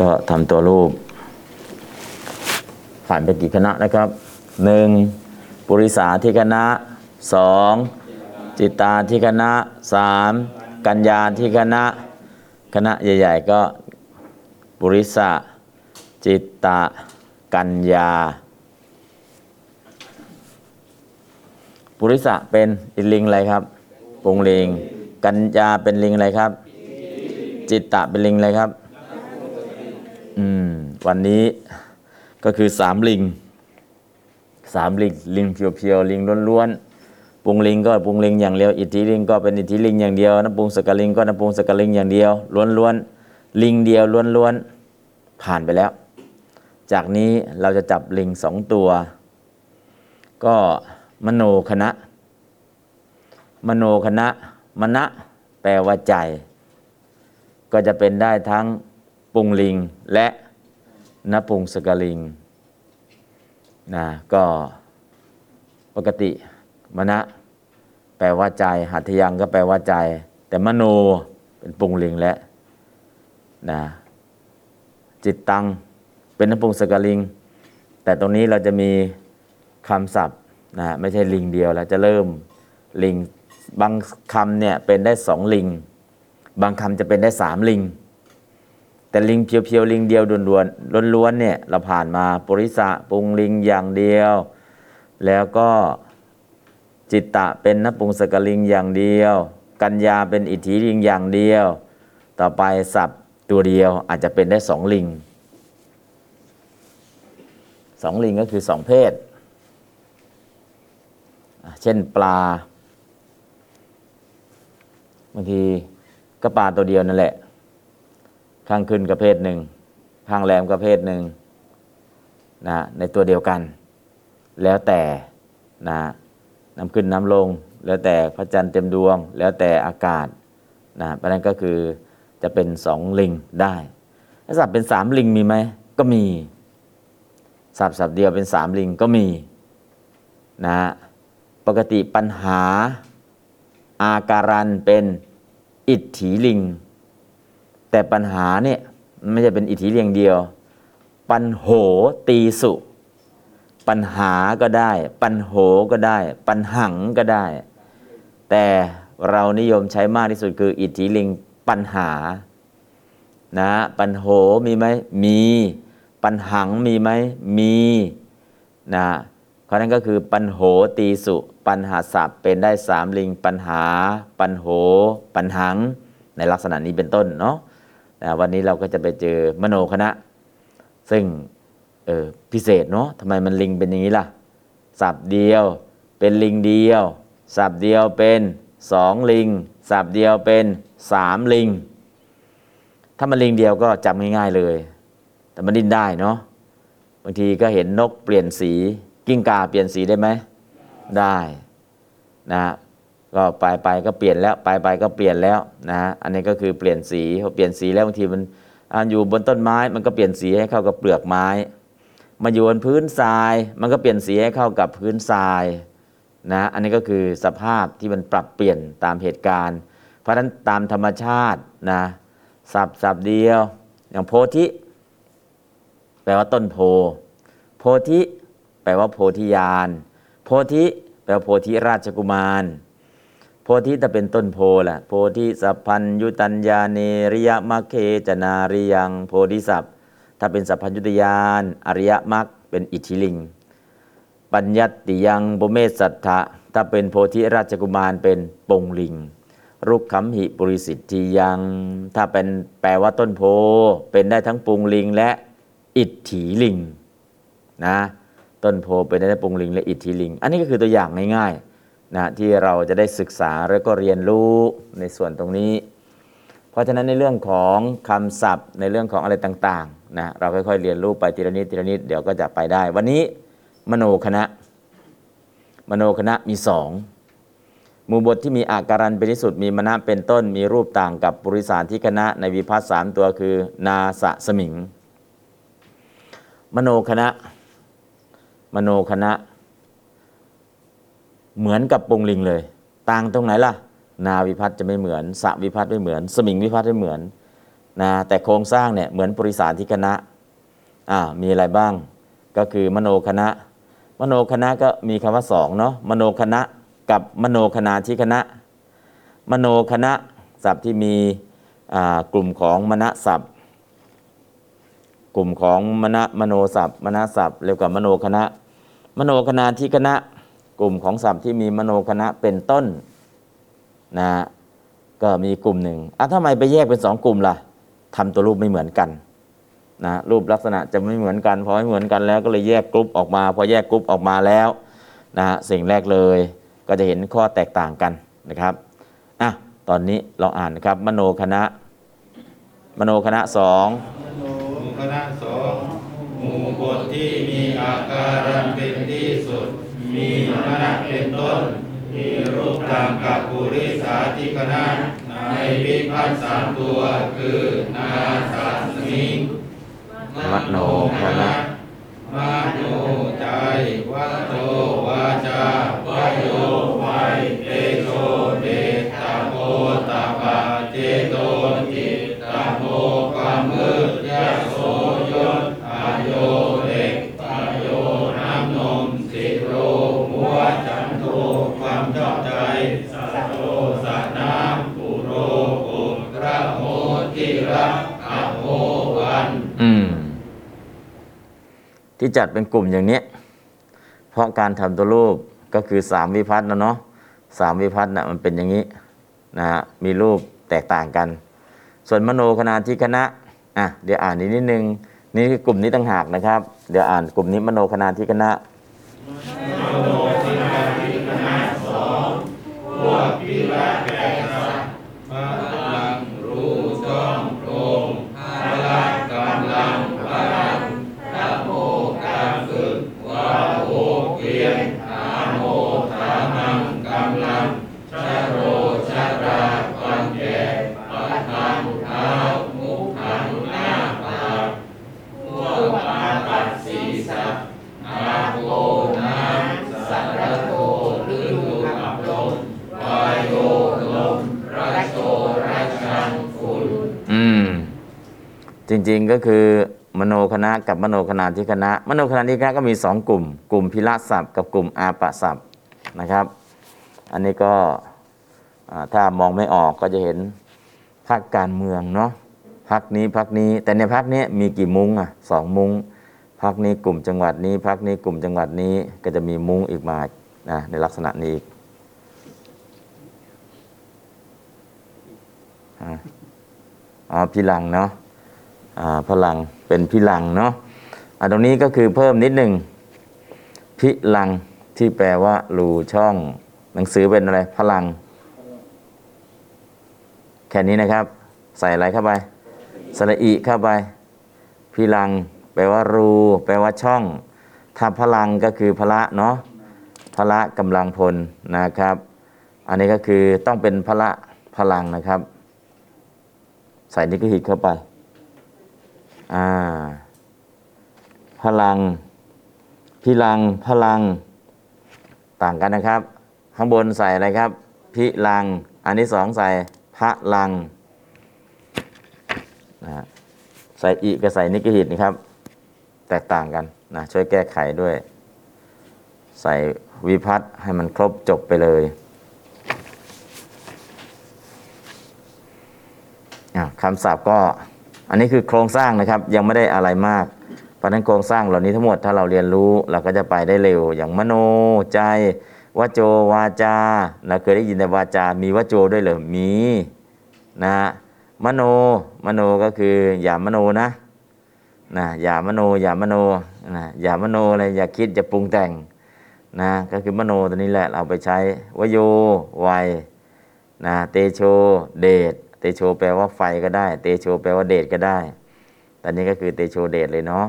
ก็ทำตัวรูป ผ่านไปกี่คณะนะครับหนึ่งปุริสาที่คณะสองจิตตาที่คณะสามกัญญาที่คณะ คณะใหญ่ ๆ ก็ปุริสะจิตตะกัญญาปุริสะเป็นอิลิงอะไรครับปุงลิง กัญญาเป็นลิงอะไรครับ จิตตะเป็นลิงอะไรครับ อืมวันนี้ก็คือสามลิงสามลิงลิงเพียวๆลิงล้วนๆปุงลิงก็ปุงลิงอย่างเดียวอิทธิลิงก็เป็นอิทธิลิงอย่างเดียวน้ำปุงสกลิงก็น้ำปุงสกลิงอย่างเดียวล้วนๆลิงเดียวล้วนๆผ่านไปแล้ว จากนี้เราจะจับลิงสองตัว ก็มโนคณะ มโนคณะมณะแปลว่าใจ ก็จะเป็นได้ทั้ง ปุงลิงและนปุงสกลิงนะก็ปกติมณะแปลว่าใจ หัตถยังก็แปลว่าใจ แต่มโนเป็นปุงลิงและนะจิตตังเป็นนปุงสกลิง แต่ตรงนี้เราจะมีคำศัพท์นะไม่ใช่ลิงเดียวแล้วจะเริ่มลิงบางคำเนี่ยเป็นได้สองลิง บางคำจะเป็นได้สามลิง แต่ลิงเพียวๆลิงเดียวด่วนๆล้วนๆเนี่ยเราผ่านมาปริสะปรุงลิงอย่างเดียว แล้วก็จิตตะเป็นนปุงสกลิงอย่างเดียว กัญญาเป็นอิทธิลิงอย่างเดียว ต่อไปสับตัวเดียวอาจจะเป็นได้สองลิงสองลิงก็คือสองเพศ เช่นปลาบางทีก็ปลาตัวเดียวนั่นแหละ ข้างขึ้นก็เพศหนึ่ง ข้างแรมก็เพศหนึ่งนะในตัวเดียวกัน แล้วแต่นะน้ำขึ้นน้ำลง แล้วแต่พระจันทร์เต็มดวง แล้วแต่อากาศนะเพราะฉะนั้นก็คือจะเป็นสองลิงได้ถ้าสับเป็นสามลิงมีไหมก็มีสับสับเดียวเป็นสามลิงก็มีนะปกติปัญหาอาการันเป็นอิทธิลิง แต่ปัญหาเนี่ยไม่ใช่เป็นอิทธิเลียงเดียว ปัญโหตีสุ ปัญหาก็ได้ ปัญโหก็ได้ ปัญหังก็ได้ แต่เรานิยมใช้มากที่สุดคืออิทธิลิงปัญหานะปัญโหมีไหมมี ปัญหังมีไหมมีนะเพราะนั้นก็คือปัญโหตีสุ ปัญหาศัพท์เป็นได้สามลิงปัญหา ปัญโห ปัญหัง ในลักษณะนี้เป็นต้นเนาะ วันนี้เราก็จะไปเจอมโนคณะ ซึ่งเออพิเศษเนาะทำไมมันลิงเป็นอย่างนี้ล่ะสับเดียวเป็นลิงเดียวสับเดียวเป็นสองลิงสับเดียวเป็นสามลิง ถ้ามันลิงเดียวก็จำง่ายๆเลย แต่มันดิ้นได้เนาะบางทีก็เห็นนกเปลี่ยนสี กิ้งก่าเปลี่ยนสีได้ไหมได้นะ ก็ไปไปก็เปลี่ยนแล้วไปไปก็เปลี่ยนแล้วนะอันนี้ก็คือเปลี่ยนสีพอเปลี่ยนสีแล้วบางทีมันอันอยู่บนต้นไม้มันก็เปลี่ยนสีให้เข้ากับเปลือกไม้มาอยู่บนพื้นทราย มันก็เปลี่ยนสีให้เข้ากับพื้นทรายนะอันนี้ก็คือสภาพที่มันปรับเปลี่ยนตามเหตุการณ์ เพราะฉะนั้นตามธรรมชาตินะสับสับเดียว อย่างโพธิแปลว่าต้นโพ โพธิ แปลว่าโพธิญาณโพธิ แปลว่าโพธิราชกุมาร โพธิถ้าเป็นต้นโพแหละโพธิสัพพัญยุตัญญาเนริยมะเคจนาริยัง โพธิสัพถ้าเป็นสัพพัญยุตยานอริยมรรคเป็นอิทธิลิง ปัญญตติยังบุเมสัทธะถ้าเป็นโพธิราชกุมารเป็นปงลิงรุกขมหิปุริสิทธิยัง ถ้าเป็นแปลว่าต้นโพเป็นได้ทั้งปุงลิงและอิทธิลิงนะต้นโพเป็นได้ทั้งปุงลิงและอิทธิลิง อันนี้ก็คือตัวอย่างง่ายๆ นะที่เราจะได้ศึกษาแล้วก็เรียนรู้ในส่วนตรงนี้ เพราะฉะนั้นในเรื่องของคำศัพท์ในเรื่องของอะไรต่างๆนะเราค่อยๆเรียนรู้ไปทีละนิดทีละนิดเดี๋ยวก็จะไปได้ วันนี้มโนคณะ มโนคณะมีสองหมู่บทที่มีอาการันเป็นที่สุดมีมณะเป็นต้นมีรูปต่างกับปุริสารที่คณะในวิพัฒน์สามตัวคือ นาสะสมิง มโนคณะ มโนคณะ เหมือนกับปงลิงเลย ต่างตรงไหนล่ะ นาวิพัฒน์จะไม่เหมือนสะวิพัฒน์ไม่เหมือน สมิงวิพัฒน์ไม่เหมือนนะแต่โครงสร้างเนี่ยเหมือนปริสารที่คณะอ่ามีอะไรบ้าง ก็คือมโนคณะ มโนคณะก็มีคำว่าสองเนาะมโนคณะกับมโนคณาที่คณะ มโนคณะศัพท์ที่มีอ่ากลุ่มของมณศัพท์ กลุ่มของมณมโนศัพท์มณศัพท์เรียกว่ามโนคณะ มโนคณาที่คณะ กลุ่มของศัพท์ที่มีมโนคณะเป็นต้นนะก็มีกลุ่มหนึ่งอะทำไมไปแยกเป็นสองกลุ่มล่ะทำตัวรูปไม่เหมือนกันนะรูปลักษณะจะไม่เหมือนกันพอไม่เหมือนกันแล้วก็เลยแยกกลุ่มออกมา พอแยกกลุ่มออกมาแล้วนะสิ่งแรกเลยก็จะเห็นข้อแตกต่างกันนะครับอะตอนนี้ลองอ่านนะครับ มโนคณะ มโนคณะสองมู่คณะสองหมู่บทที่มีอาการเป็นที่สุด มีมณะเป็นต้น มีรูปต่างกับปุริสาธิคณะในวิพัฒน์สามตัวคือนาสาสมิงมโนคณะมโนใจวัตโตวาจาวาโยไวเตโชเดตาโพตาปาเจโตจิต จัดเป็นกลุ่มอย่างนี้ เพราะการทำตัวรูปก็คือสามวิพัฒน์นะเนาะสามวิพัฒน์นะมันเป็นอย่างนี้นะฮะมีรูปแตกต่างกัน ส่วนมโนคณาที่คณะอะเดี๋ยวอ่านนิดนิดนึงนี่คือกลุ่มนี้ต่างหากนะครับ เดี๋ยวอ่านกลุ่มนี้มโนคณาธิคณะ ริง ๆ ก็คือมโนคณะกับมโนคณาที่คณะ มโนคณาที่คณะก็มีสองกลุ่ม กลุ่มพิละศัพท์กับกลุ่มอาปะศัพท์นะครับ อันนี้ก็ถ้ามองไม่ออกก็จะเห็นพักการเมืองเนาะพักนี้พักนี้ แต่ในพักนี้มีกี่มุ้งอะสองมุ้งพักนี้กลุ่มจังหวัดนี้พักนี้กลุ่มจังหวัดนี้ก็จะมีมุ้งอีกมานะในลักษณะนี้อีกอ๋อพิลังเนาะ พลังเป็นพิลังเนาะอ่าตรงนี้ก็คือเพิ่มนิดหนึ่งพิลังที่แปลว่ารูช่อง หนังสือเป็นอะไรพลัง แค่นี้นะครับ ใส่อะไรเข้าไปสระอิเข้าไป พิลัง แปลว่ารู แปลว่าช่อง ถ้าพลังก็คือพละเนาะพละกำลังพลนะครับ อันนี้ก็คือต้องเป็นพละพลังนะครับ ใส่นิกหิตเข้าไป อ่า พลัง พิลัง พลัง ต่างกันนะครับ ข้างบนใส่อะไรครับ พิลัง อันที่สองใส่พระลังนะฮะใส่อิกับใส่นิกหิตนะครับ แตกต่างกันนะช่วยแก้ไขด้วย ใส่วิพัฒน์ให้มันครบจบไปเลยอะคำศัพท์ก็ อันนี้คือโครงสร้างนะครับยังไม่ได้อะไรมาก เพราะฉะนั้นโครงสร้างเหล่านี้ทั้งหมดถ้าเราเรียนรู้เราก็จะไปได้เร็ว อย่างมโนใจวโจวาจาเราเคยได้ยินแต่วาจา มีวโจด้วยเหรอมีนะ มโนมโนก็คืออย่ามโนนะนะอย่ามโนอย่ามโนนะอย่ามโนอะไรอย่าคิดอย่าปรุงแต่งนะก็คือมโนตัวนี้แหละเราเอาไปใช้วโยไวนะเตโชเดช ตโชแปลว่าไฟก็ได้ เตโชแปลว่าเดชก็ได้ ตอนนี้ก็คือเตโชเดชเลยเนาะ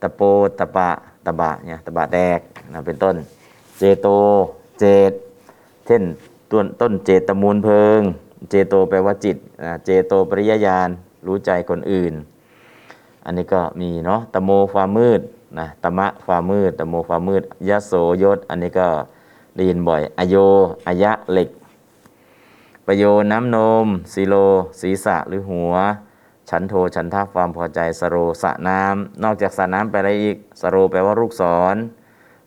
ตะโปตะปะตะบะเนี่ยตะบะแตกนะเป็นต้น เจโต เจต เช่นต้นต้นเจตมูลเพลิง เจโตแปลว่าจิต เจโตปริยญาณรู้ใจคนอื่น อันนี้ก็มีเนาะ ตะโมความมืดนะตะมะความมืด ตะโมความมืดยะโสยศ อันนี้ก็ได้ยินบ่อย อโย อายะเหล็ก ประโยน้ำนมสีโล ศีรษะหรือหัว ฉันโทฉันทาความพอใจสโรสระน้ำนอกจากสระน้ำไปอะไรอีกสโรแปลว่าลูกศร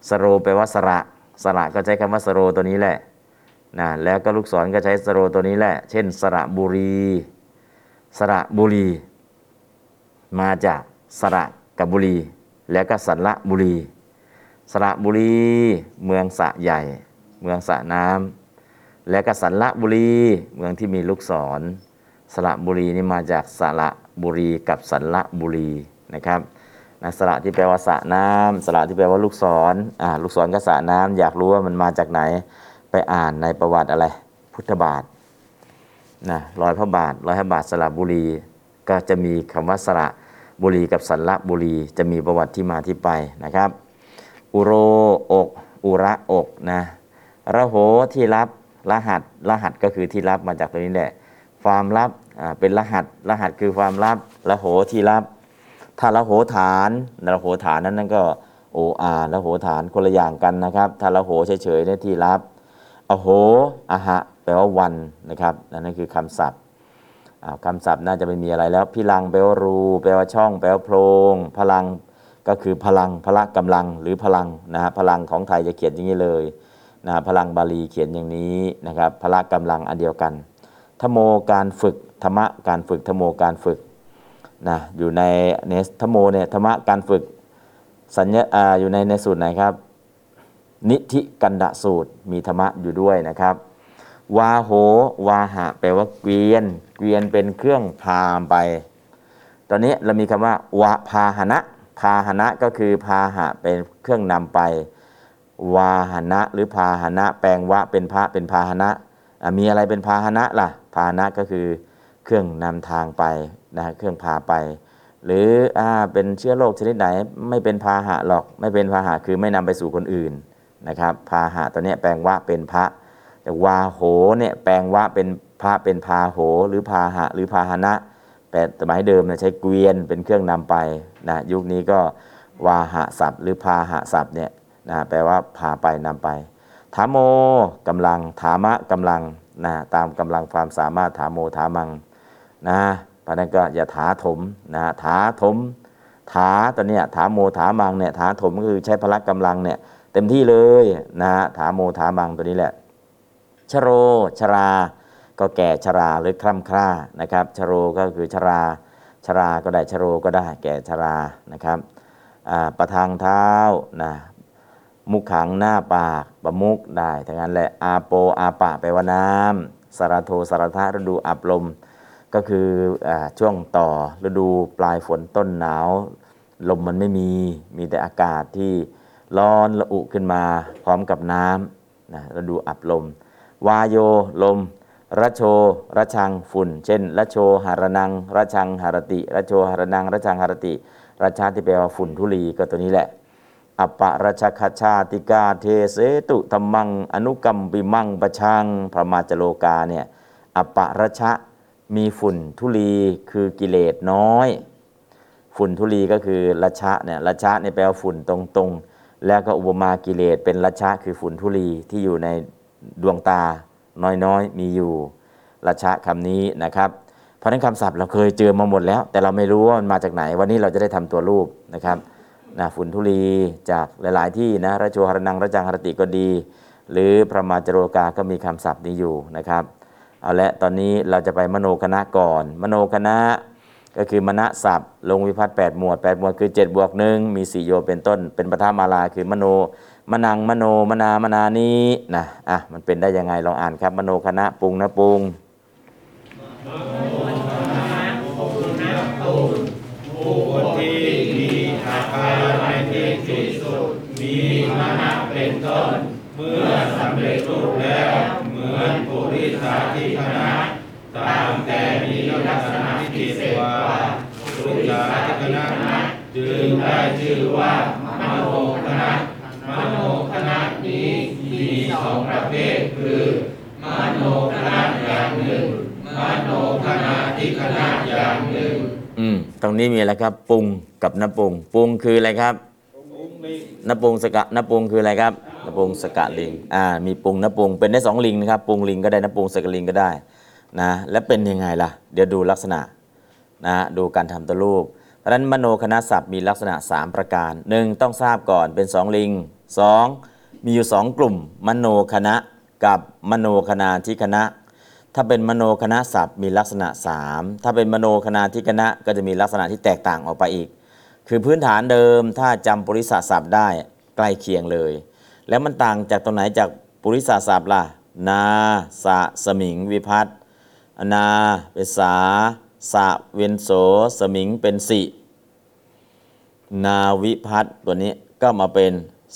สโรแปลว่าสระสระก็ใช้คำว่าสโรตัวนี้แหละนะแล้วก็ลูกศรก็ใช้สโรตัวนี้แหละ เช่น สระบุรี สระบุรี มาจากสระกับบุรี แล้วก็สันละบุรี สระบุรี เมืองสะใหญ่ เมืองสะน้ำ แล้วก็สันละบุรีเมืองที่มีลูกศร สระบุรีนี่มาจากสระบุรีกับสันละบุรีนะครับนะสระที่แปลว่าสระน้ำสระที่แปลว่าลูกศรอ่าลูกศรก็สระน้ำอยากรู้ว่ามันมาจากไหนไปอ่านในประวัติอะไร พุทธบาทนะร้อยพระบาทร้อยพระบาทสระบุรี ก็จะมีคำว่าสระบุรีกับสันละบุรี จะมีประวัติที่มาที่ไปนะครับ อุโรอก อุระอกนะระโหที่รับ รหัสรหัสก็คือที่รับมาจากตัวนี้แหละความลับเป็นรหัสรหัสคือความลับระโหที่รับ ถ้าระโหฐานระโหฐานนั้นนั่นก็โออาระโหฐานคนละอย่างกันนะครับถ้าระโหเฉยๆเนี่ยที่รับอโหอะหะแปลว่าวันนะครับนั่นคือคำศัพท์อ่าคำศัพท์น่าจะไม่มีอะไรแล้วพิลังแปลว่ารู แปลว่าช่อง แปลว่าโพรงพลังก็คือพลังพละกำลังหรือพลังนะฮะพลังของไทยจะเขียนอย่างนี้เลย นะพลังบาลีเขียนอย่างนี้นะครับพละกำลังอันเดียวกันธโมการฝึกธรรมะการฝึกธโมการฝึกนะอยู่ในเนสธโมเนี่ยธรรมะการฝึกสัญญาอยู่ในในสูตรไหนครับ นิธิกันดะสูตรมีธรรมะอยู่ด้วยนะครับ วาโหวาหะแปลว่าเกวียน เกวียนเป็นเครื่องพามไป ตอนนี้เรามีคำว่าวะพาหนะพาหนะก็คือพาหะเป็นเครื่องนำไป วาหนะหรือพาหนะ แปลงวะเป็นพระเป็นพาหนะมีอะไรเป็นพาหนะล่ะ พาหนะก็คือเครื่องนำทางไปนะเครื่องพาไป หรืออ่าเป็นเชื้อโรคชนิดไหนไม่เป็นพาหะหรอกไม่เป็นพาหะคือไม่นำไปสู่คนอื่นนะครับพาหะตัวนี้แปลงวะเป็นพระแต่วาโหเนี่ยแปลงวะเป็นพระเป็นพาโหหรือพาหะหรือพาหนะแต่สมัยเดิมเนี่ยใช้เกวียนเป็นเครื่องนำไปนะยุคนี้ก็วาหะศัพท์ หรือพาหะศัพท์เนี่ย นะแปลว่าพาไปนำไปถามโมกำลังถามะกำลังนะตามกำลังความสามารถถามโมถามังนะเพราะนั้นก็อย่าถาถมนะถาถมถาตัวเนี้ยถาโมถามังเนี่ยถาถมก็คือใช้พละกำลังเนี่ยเต็มที่เลยนะถาโมถามังตัวนี้แหละชโรชรา ก็แก่ชราหรือคล่ำคร่านะครับชโรก็คือชราชราก็ได้ชโรก็ได้แก่ชรานะครับประทางเท้านะ มุขขังหน้าปากประมุกได้ทั้งนั้นแหละอาโปอาปะแปลว่าน้ำสารโทสารทะฤดูอับลม ก็คืออช่วงต่อฤดูปลายฝนต้นหนาว ลมมันไม่มีมีแต่อากาศที่ร้อนระอุขึ้นมาพร้อมกับน้ำนะฤดูอับลม วาโยลมระโชระชังฝุ่น เช่นระโชหารนังระชังหารติระโชหารนังระชังหารติระชาที่แปลว่าฝุ่นทุลีก็ตัวนี้แหละ อปะราชคชาติกาเทเสตุธรรมัง อนุกรรมปิมังประชังพระมาจโลกาเนี่ยอปะราชะมีฝุ่นทุลีคือกิเลสน้อย ฝุ่นทุลีก็คือราชะเนี่ยราชะเนี่ยแปลว่าฝุ่นตรงๆ แล้วก็อุปมากิเลสเป็นราชะคือฝุ่นทุลีที่อยู่ในดวงตาน้อยๆ มีอยู่ราชะคำนี้นะครับเพราะฉะนั้นคำศัพท์เราเคยเจอมาหมดแล้ว แต่เราไม่รู้ว่ามันมาจากไหน วันนี้เราจะได้ทำตัวรูปนะครับ นะฝุ่นทุลีจากหลาย ๆ ที่นะระโชหรนังระจังหรติก็ดี หรือพระมาจโรกาก็มีคำศัพท์นี้อยู่นะครับเอาละตอนนี้เราจะไปมโนคณะก่อน มโนคณะก็คือมณศัพท์ลงวิพัฒน์8หมวด8หมวดคือ7บวกหนึ่งมีสี่โยเป็นต้น เป็นปฐมาลาคือมโนมนังมโนมนามนานี้นะอะมันเป็นได้ยังไงลองอ่านครับ มโนคณะปรุงนะปรุง มีอาการในที่สุดมีมณะเป็นต้น เมื่อสำเร็จรูปแล้ว เหมือนปุริสาธิคณะตามแต่มีลักษณะที่ผิดกว่าปุริสาธิคณะจึงได้ชื่อว่ามโนคณะมโนคณะนี้มีสองประเภทคือมโนคณะอย่างหนึ่งมโนคณะที่คณะอย่างหนึ่ง อืม ตรงนี้มีอะไรครับปรุงกับนปรุงปรุงคืออะไรครับ นปงสกะนปงคืออะไรครับนปงสกะลิงอ่ามีปงนปงเป็นได้สองลิงนะครับปงลิงก็ได้นปงสกะลิงก็ได้นะและเป็นยังไงล่ะ เดี๋ยวดูลักษณะนะดูการทำตัวรูป เพราะฉะนั้นมโนคณะศัพท์มีลักษณะ 3 ประการ 1. ต้องทราบก่อนเป็นสองลิง 2. มีอยู่สองกลุ่ม มโนคณะกับมโนคณาที่คณะ ถ้าเป็นมโนคณะศัพท์มีลักษณะ 3 ถ้าเป็นมโนคณาที่คณะก็จะมีลักษณะที่แตกต่างออกไปอีก คือพื้นฐานเดิมถ้าจำปุริสศัพท์ได้ใกล้เคียงเลย แล้วมันต่างจากตรงไหนจากปุริสศัพท์ล่ะ นาสะสมิงวิพัตนาเป็นสาสะเวนโสสมิงเป็นสินาวิพัตตัวนี้ก็มาเป็น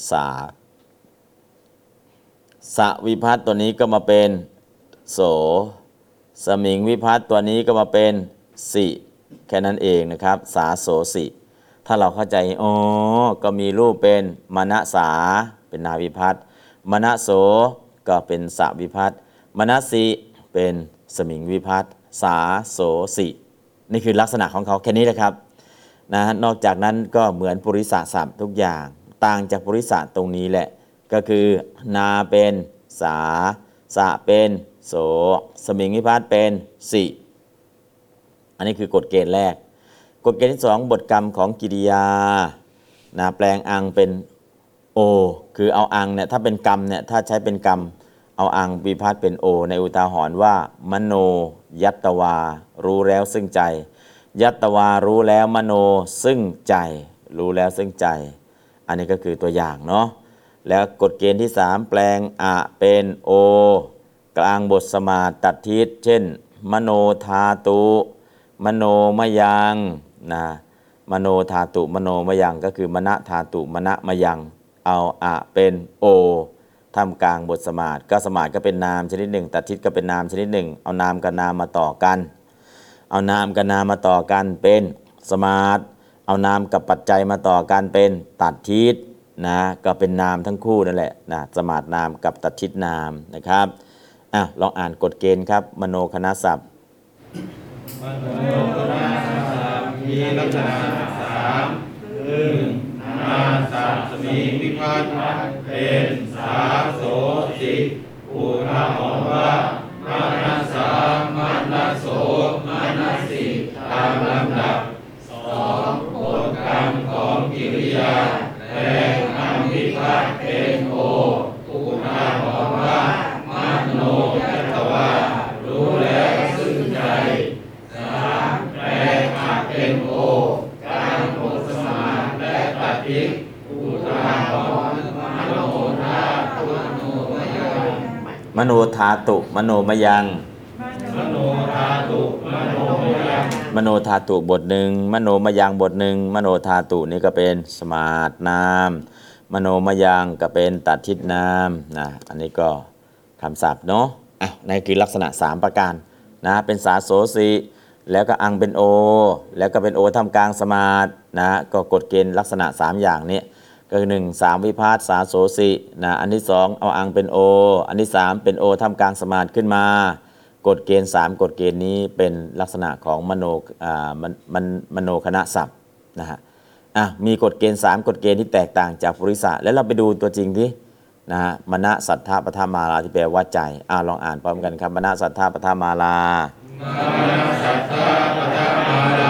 สาสะวิพัตตัวนี้ก็มาเป็นโส สมิงวิพัตตัวนี้ก็มาเป็นสิแค่นั้นเองนะครับ สาโสสิ ถ้าเราเข้าใจอ๋อก็มีรูปเป็นมณสาเป็นนาวิพัตมณโสก็เป็นสะวิพัตมณสิเป็นสมิงวิพัตสาโสสินี่คือลักษณะของเขาแค่นี้แหละครับนะนอกจากนั้นก็เหมือนปุริสาศัพท์ทุกอย่าง ต่างจากปุริสาตรงนี้แหละ ก็คือนาเป็นสาสะเป็นโสสมิงวิพัตเป็นสิอันนี้คือกฎเกณฑ์แรก กฎเกณฑ์ที่สองบทกรรมของกิริยานะแปลงอังเป็นโอ คือเอาอังเนี่ยถ้าเป็นกรรมเนี่ยถ้าใช้เป็นกรรม เอาอังวิพัตเป็นโอ ในอุตาหรณ์ว่า มโนยัตตวา รู้แล้วซึ่งใจ ยัตตวารู้แล้วมโนซึ่งใจ รู้แล้วซึ่งใจ อันนี้ก็คือตัวอย่างเนาะแล้วกฎเกณฑ์ที่ 3 แปลงอะเป็นโอ กลางบทสมาตัดทิศเช่น มโนธาตุ มโนมยัง นะมโนธาตุมโนมยังก็คือมณธาตุมณมยัง เอาอะเป็นโอทำกลางบทสมาธิก็สมาธิก็เป็นนามชนิดหนึ่งตัดทิศก็เป็นนามชนิดหนึ่ง เอานามกับนามมาต่อกัน เอานามกับนามมาต่อกันเป็นสมาธิเอานามกับปัจจัยมาต่อกันเป็นตัดทิศนะก็เป็นนามทั้งคู่นั่นแหละนะสมาธินามกับตัดทิศนามนะครับอะลองอ่านกฎเกณฑ์ครับมโนคณะศัพท์ มโนคณะศัพท์มีลักษณะสามหนึ่งนาสัตสมิงวิพัตน์เป็นสาโสสิอุทาหรณ์ว่ามนัสสามนัสโสมนัสสิตามลำดับสองบทกรรมของกิริยาแปลงอังวิพัตน์เป็นโอ โอการบทสมาและปฏิอุทาหรณ์มโนธาตุมโนมยังมโนธาตุมโนมยังมโนธาตุมโนมยังมโนธาตุบทหนึ่งมโนมยังบทหนึ่งมโนธาตุนี่ก็เป็นสมาธินาม มโนมยังก็เป็นตัดทิศนามนะอันนี้ก็คำศัพท์เนาะอะนี่คือลักษณะ 3 ประการนะเป็นสาโสสี แล้วก็อังเป็นโอ แล้วก็เป็นโอทำกลางสมาธินะก็กฎเกณฑ์ลักษณะ 3 อย่างนี้ก็คือหนึ่งสามวิพาสสาโสสีนะอันที่สองเอาอังเป็นโอ อันที่สามเป็นโอทำกลางสมาธิขึ้นมากฎเกณฑ์3กฎเกณฑ์นี้เป็นลักษณะของมโนอ่ามันมันมโนคณะศัพท์นะฮะอะมีกฎเกณฑ์3กฎเกณฑ์ที่แตกต่างจากปุริสะแล้วเราไปดูตัวจริงที่นะฮะมณสัทธาปทามาลาที่แปลว่าใจอ่าลองอ่านพร้อมกันครับมณสัทธาปทามาลา สัทธาปทามาลา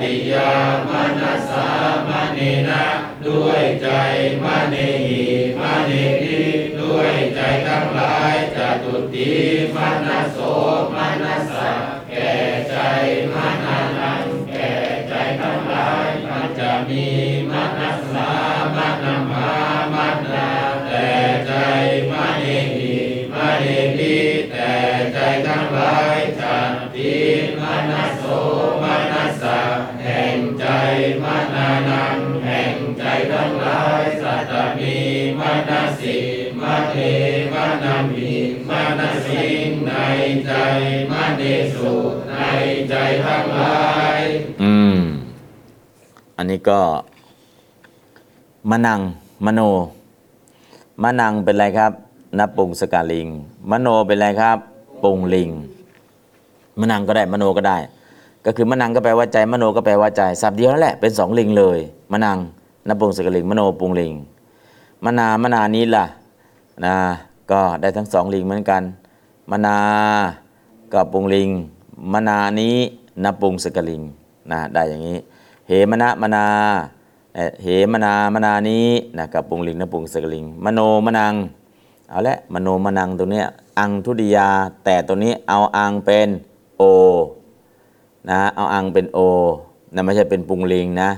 ติยามนัสสามณีนะด้วยใจมณีมณีนิด้วยใจทั้งหลายจตุติมนัสโสมนัสสะแก่ใจมนา มะเนสุในใจทั้งหลายอืม อันนี้ก็มะนังมโนมะนังเป็นอะไรครับนับปุงสกาลิง มโนเป็นอะไรครับปุงลิงมะนังก็ได้มโนก็ได้ ก็คือมะนังก็แปลว่าใจมโนก็แปลว่าใจสับเดียวนั่นแหละเป็นสองลิงเลยมะนังนับปุงสกาลิง มโนปุงลิงมนามนานี้ล่ะนะก็ได้ทั้งสองลิงเหมือนกันมนา ก็ปุงลิง มนานี้นปุงสกลิงนะได้อย่างนี้ เหมนะมนาเอ่อเหมนามนานี้นะกับปุงลิงนปุงสกลิง มโนมนังเอาละมโนมนังตัวเนี้ยอังทุติยา แต่ตัวนี้เอาอังเป็นโอนะเอาอังเป็นโอนะไม่ใช่เป็นปุงลิงนะ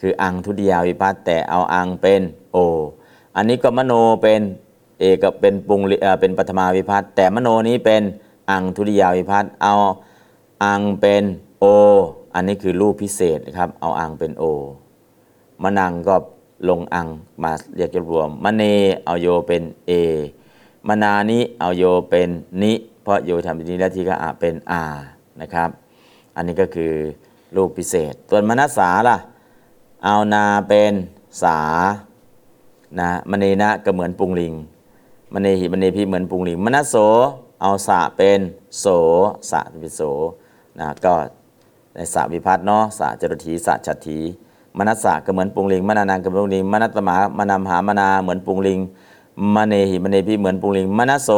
คืออังทุติยาวิพัตแต่เอาอังเป็นโออันนี้ก็มโนเป็นเอกเป็นปุงเอ่อเป็นปฐมาวิพัตแต่มโนนี้เป็น อังทุติยาวิพัตน์เอาอังเป็นโออันนี้คือรูปพิเศษนะครับ เอาอังเป็นโอมนังก็ลงอังมาเรียกรวมมะเนเอาโยเป็นเอมนานิเอาโยเป็นนิเพราะโยทำเป็นนิแล้วที่ก็อาเป็นอานะครับ อันนี้ก็คือรูปพิเศษส่วนมนัสสาล่ะ เอานาเป็นสานะมณีนะก็เหมือนปุงลิงมณีหิมณีพีเหมือนปุงลิงมนัสโส เอาสะเป็นโสสะเป็นโสนะก็ในสะวิพัฒน์เนาะสะจรถีสะฉัตถีมนัสสะก็เหมือนปุงลิงมนานังก็เหมือนปุงลิงมนัตมามนามหามนาเหมือนปุงลิงมณีหิมณีพีเหมือนปุงลิงมนัสโส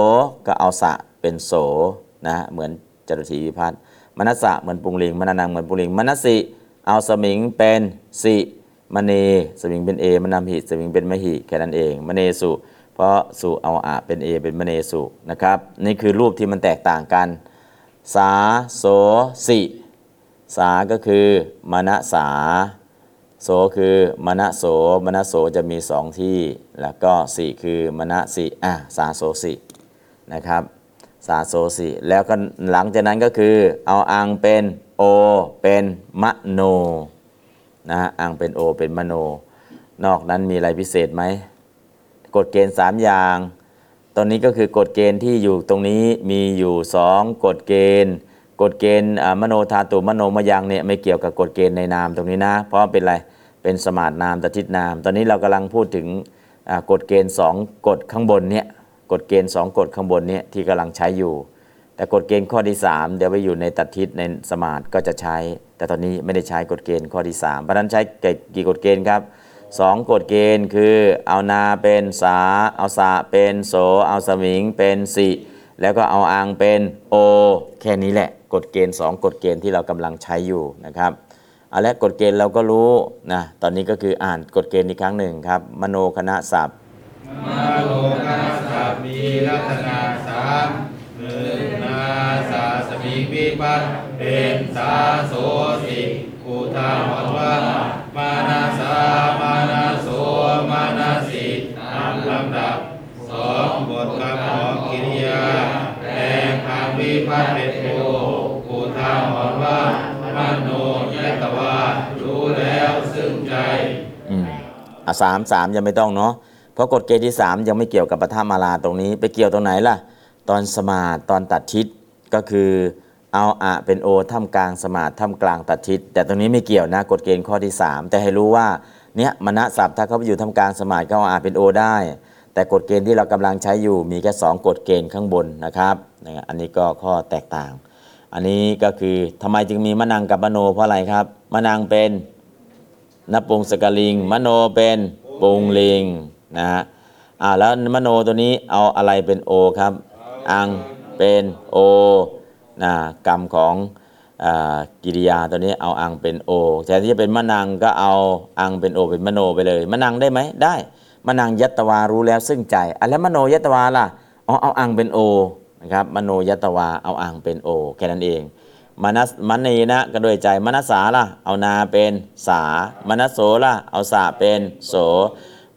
ก็เอาสะเป็นโสนะเหมือนจรถีวิพัฒน์มนัสสะเหมือนปุงลิงมนานังเหมือนปุงลิงมนัสสิเอาสมิงเป็นสิมณีสมิงเป็นเอมนามหิสมิงเป็นมหิแค่นั้นเองมเนสุ เพราะสุเอาอะเป็นเอเป็นมเนสุนะครับ นี่คือรูปที่มันแตกต่างกัน สาโสสิสาก็คือมณสาโสคือมณโสมณโสจะมีสองที่ แล้วก็สิคือมณสิอะสาโสสินะครับสาโสสิแล้วก็หลังจากนั้นก็คือ เอาอังเป็นโอเป็นมโนนะฮะอังเป็นโอเป็นมโน นอกนั้นมีอะไรพิเศษไหม กฎเกณฑ์ 3 อย่าง ตอนนี้ก็คือกฎเกณฑ์ที่อยู่ตรงนี้มีอยู่ 2 กฎเกณฑ์กฎเกณฑ์มโนธาตุมโนมยังเนี่ยไม่เกี่ยวกับกฎเกณฑ์ในนามตรงนี้นะ เพราะเป็นอะไรเป็นสมาสนามตัทธิตนาม ตอนนี้เรากำลังพูดถึงกฎเกณฑ์ 2 กฎข้างบนเนี่ยกฎเกณฑ์ 2 กฎข้างบนเนี่ยที่กำลังใช้อยู่ แต่กฎเกณฑ์ข้อที่ 3 เดี๋ยวไปอยู่ในตัดทิศในสมาร์ทก็จะใช้ แต่ตอนนี้ไม่ได้ใช้กฎเกณฑ์ข้อที่3เพราะนั้นใช้กี่กฎเกณฑ์ครับ สองกฎเกณฑ์คือเอานาเป็นสา เอาสะเป็นโส เอาสมิงเป็นสิแล้วก็เอาอังเป็นโอ แค่นี้แหละกฎเกณฑ์สองกฎเกณฑ์ที่เรากำลังใช้อยู่นะครับเอาละกฎเกณฑ์เราก็รู้นะตอนนี้ก็คืออ่านกฎเกณฑ์อีกครั้งหนึ่งครับ มโนคณะศัพท์มาโลกาสัพท์มีลักษณะสามหนึ่งนาสาสมิงวิปัสเป็นสาโสสิ อุทาหรณ์ว่ามานาสามานาโสมานาสิตามลำดับสองบทคำของกิริยาแปลงคำวิพัฒน์เป็นโออุทาหรณ์ว่ามโนยะตวารู้แล้วซึ่งใจอืมอะสามสามยังไม่ต้องเนาะเพราะกฎเกณฑ์ที่3ยังไม่เกี่ยวกับปฐมาลาตรงนี้ ไปเกี่ยวตรงไหนล่ะ ตอนสมาตอนตัดทิศก็คือ เอาอะเป็นโอท่ามกลางสมาธิท่ามกลางตัดทิศแต่ตรงนี้ไม่เกี่ยวนะกฎเกณฑ์ข้อที่ 3 แต่ให้รู้ว่าเนี้ยมณศัพท์ถ้าเขาไปอยู่ท่ามกลางสมาธิก็เอาอะเป็นโอได้ แต่กฎเกณฑ์ที่เรากำลังใช้อยู่มีแค่สองกฎเกณฑ์ข้างบนนะครับนะอันนี้ก็ข้อแตกต่าง อันนี้ก็คือทำไมจึงมีมะนังกับมโนเพราะอะไรครับมะนังเป็นนปุงสกลิงมโนเป็นปุงลิงนะฮะอ่าแล้วมโนตัวนี้เอาอะไรเป็นโอครับ อังเป็นโอ นะกรรมของอกิริยาตัวนี้เอาอังเป็นโอแต่ที่จะเป็นมะนังก็เอาอังเป็นโอเป็นมโนไปเลยมะนังได้ไหมได้มะนังยัตตวารู้แล้วซึ่งใจอะแล้วมโนยัตตวาล่ะอ๋อเอาอังเป็นโอนะครับมโนยัตวาเอาอ่างเป็นโอแค่นั้นเองมนัสมันนีนะก็ด้วยใจมนัสสาล่ะเอานาเป็นสามนัสโสล่ะเอาสะเป็นโส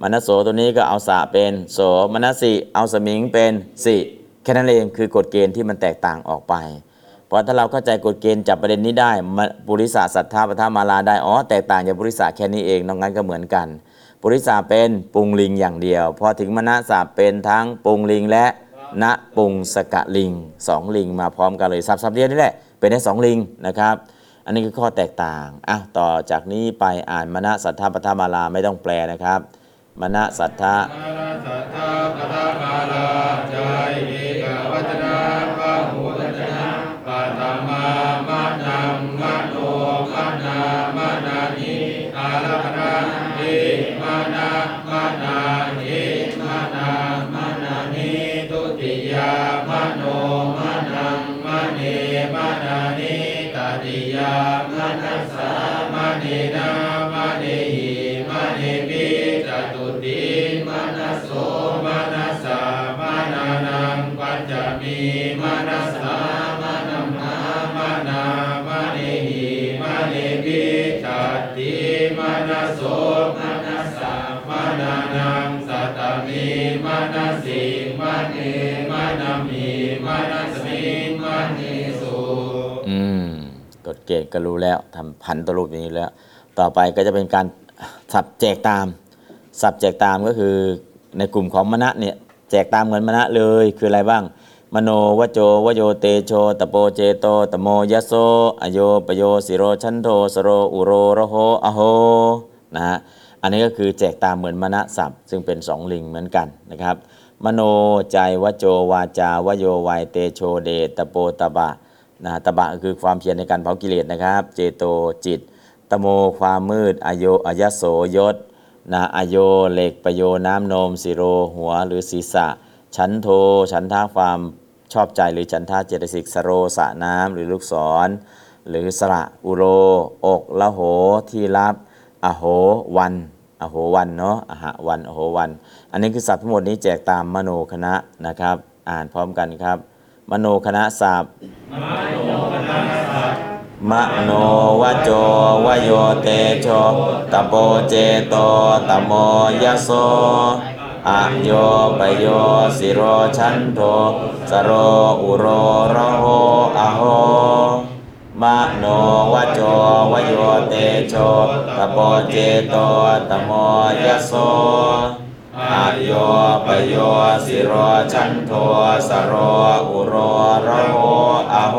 มนัสโสตัวนี้ก็เอาสะเป็นโสมนัสสิเอาสมิงเป็นสิแค่นั้นเองคือกฎเกณฑ์ที่มันแตกต่างออกไป พราะถ้าเราเข้าใจกฎเกณฑ์จับประเด็นนี้ได้มะปุริสาสัทธาปทามาลาได้อ๋อแตกต่างจากปุริสาแค่นี้เองนอกนั้นก็เหมือนกัน ปุริสาเป็นปุงลิงอย่างเดียว พอถึงมณสาเป็นทั้งปุงลิงและณปุงสกะลิงสองลิงมาพร้อมกันเลยสับสับเดียวนี่แหละเป็นได้สองลิงนะครับ อันนี้คือข้อแตกต่างอะต่อจากนี้ไปอ่านมณสัทธาปทามาลาไม่ต้องแปลนะครับมณสัทธามณสัทธาปทามาลาใจ เกณฑ์ก็รู้แล้วทำพันตัวรูปอย่างนี้แล้ว ต่อไปก็จะเป็นการศัพท์แจกตาม ศัพท์แจกตามก็คือในกลุ่มของมนะเนี่ยแจกตามเหมือนมนะเลยคืออะไรบ้าง มโนวโจวโยเตโชตโปเจโตตโมยโสอโยปโยสิโร ฉันโทสโรอุโรระโหอโหนะฮะอันนี้ก็คือแจกตามเหมือนมนะศัพท์ซึ่งเป็นสองลิงค์เหมือนกันนะครับ มโนใจวโจวาจาวโย วัยเตโชเดตโปตบะ นะตบะคือความเพียรในการเผากิเลสนะครับ เจโตจิต ตโมความมืดอโยอายโสยศนะอโยเหล็กประโยน้ำนมสิโรหัวหรือศีรษะ ฉันโทฉันท่าความชอบใจหรือฉันท่าเจตสิกสโรสะน้ำหรือลูกศร หรือสระอุโร อกละโหที่รับอโหวันอโหวันเนาะอหะวันอโหวัน อันนี้คือศัพท์ทั้งหมดนี้แจกตามมโนคณะนะครับ อ่านพร้อมกันครับ มโนคณะศัพท์มโนวโจวโยเตโชตโปเจโตตโมยโสอะโยปโยสิโร ฉันโทสโรอุโรระโหอะโหมโนวโจวโยเตโชตโปเจโตตโมยโส อโยปโยสิโร ฉันโทสโรอุโรระโหอะโห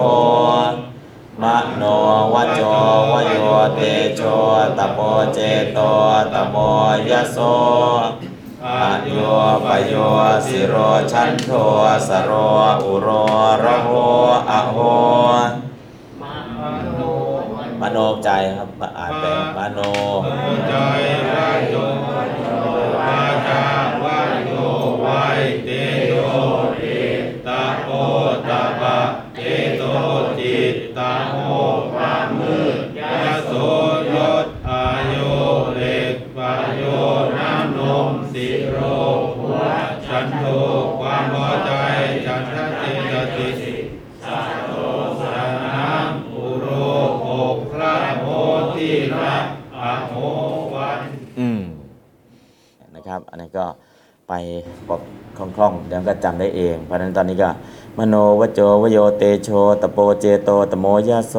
มโนวโจวโยเตโชตโปเจโตตโมยโสอะโยปโยสิโร ฉันโทสโรอุโรระโหอะโหมโนใจครับมาอ่านไปมโนใจ นะครับ อันนี้ก็ไปบอกคล่องๆเดี๋ยวก็จำได้เอง เพราะฉะนั้นตอนนี้ก็มโนวโจวโยเตโชตโปเจโตตโมยโส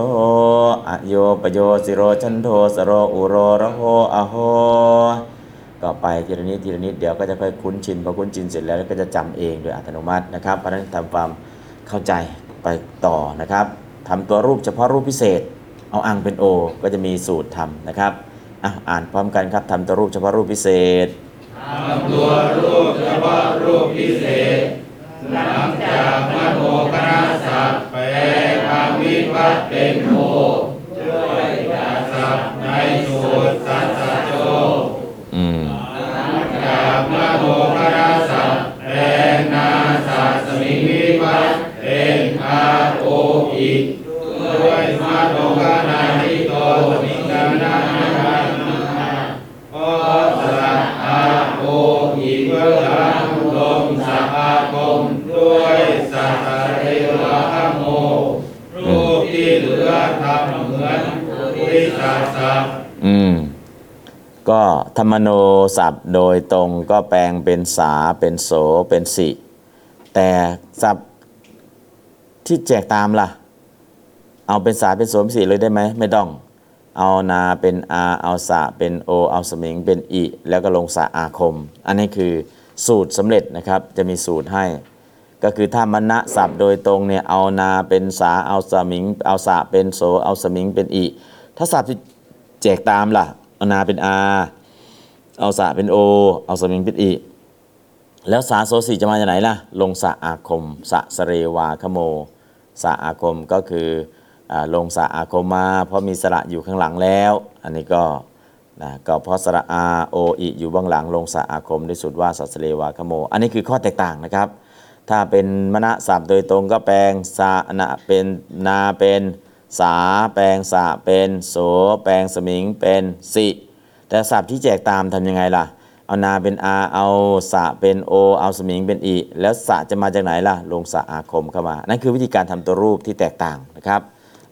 อโยปโยสิโร ฉันโทสโรอุโรระโหอะโหก็ไปทีละนิดทีละนิดเดี๋ยวก็จะค่อยคุ้นชินพอคุ้นชินเสร็จแล้วก็จะจำเองโดยอัตโนมัตินะครับ เพราะฉะนั้นทำความเข้าใจไปต่อนะครับทำตัวรูปเฉพาะรูปพิเศษ เอาอังเป็นโอ ก็จะมีสูตรทำนะครับอ่านพร้อมกันครับทำตัวรูปเฉพาะรูปพิเศษ ทำตัวรูปเฉพาะรูปพิเศษ หลังจากมโนคณะสัตว์แปลคำวิวัตเป็นโมด้วยจักสัพท์ในสูตรสัตโจอืมจากมโนคณะสัตว์แปลนาสัตสมิวิวัตเป็นอาโออี ธรรมโนศัพท์โดยตรงก็แปลงเป็นสาเป็นโสเป็นสิ แต่ศัพท์ที่แจกตามล่ะ เอาเป็นสาเป็นโสเป็นสิเลยได้ไหมไม่ต้อง เอานาเป็นอาเอาสะเป็นโอเอาสมิงเป็นอิแล้วก็ลงสะอาคม อันนี้คือสูตรสำเร็จนะครับจะมีสูตรให้ ก็คือถ้ามณะศัพท์โดยตรงเนี่ยเอานาเป็นสาเอาสมิง เอาสะเป็นโสเอาสมิงเป็นอิถ้าศัพท์ที่แจกตามล่ะเอานาเป็นอา เอาสะเป็นโอ เอาสมิงเป็นอิแล้วสาโสสีจะมาจากไหนล่ะ ลงสะอาคม สะสเรวาคโม สะอาคมก็คืออลงสะอาคมมา เพราะมีสระอยู่ข้างหลังแล้ว อันนี้ก็นะก็เพราะสระอาโออิอยู่เบื้องหลังลงสะอาคมด้วยสุดว่าสัสเรวาคโม อันนี้คือข้อแตกต่างนะครับ ถ้าเป็นมณศัพท์โดยตรงก็แปลงสานะเป็นนาเป็นสา แปลงสะเป็นโส แปลงสมิงเป็นสิ แต่ศัพท์ที่แจกตามทำยังไงล่ะ เอานาเป็นอาเอาสะเป็นโอ เอาสมิงเป็นอี แล้วสะจะมาจากไหนล่ะ ลงสะอาคมเข้ามา นั่นคือวิธีการทำตัวรูปที่แตกต่างนะครับ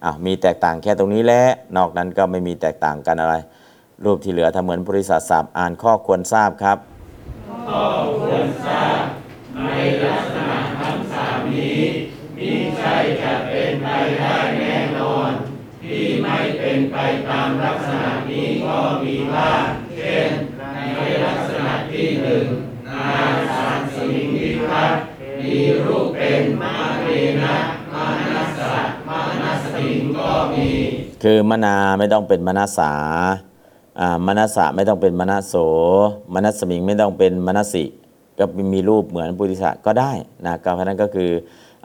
อ้าวมีแตกต่างแค่ตรงนี้และนอกนั้นก็ไม่มีแตกต่างกันอะไร รูปที่เหลือทำเหมือนบริษัทศัพท์อ่านข้อควรทราบครับข้อคือมนาไปได้ ที่ไม่เป็นไปตามลักษณะนี้ก็มีบ้างเช่น ในลักษณะที่หนึ่งนาสารสิงวิพัตมีรูปเป็นมาเรนะมานัสสะมานัสสิงก็มี คือมนาไม่ต้องเป็นมนาสามนัสสะไม่ต้องเป็นมนัสโสมนัสสมิงไม่ต้องเป็นมนัสสิ ก็มีรูปเหมือนปุริสะก็ได้นะการพนั้นก็คือ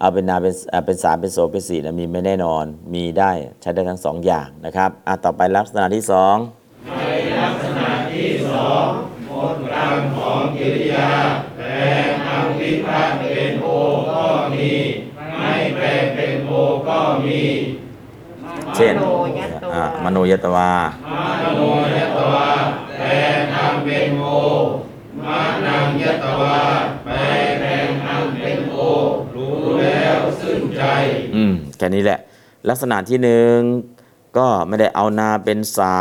เอาเป็นนาเป็นอ่าเป็นสามเป็นโสเป็นสี่นะมีไม่แน่นอนมีได้ใช้ได้ทั้งสองอย่างนะครับอะต่อไปลักษณะที่สองของกิริยาแปลงอังวิพัตเป็นโอก็มีไม่แปลงเป็นโอก็มีเช่นมโนยัตวาอะมโนยตวามโนยตวาแปลงอังเป็นโอมานังยตวา ใจ อืมแค่นี้แหละ ลักษณะที่หนึ่งก็ไม่ได้เอานาเป็นสา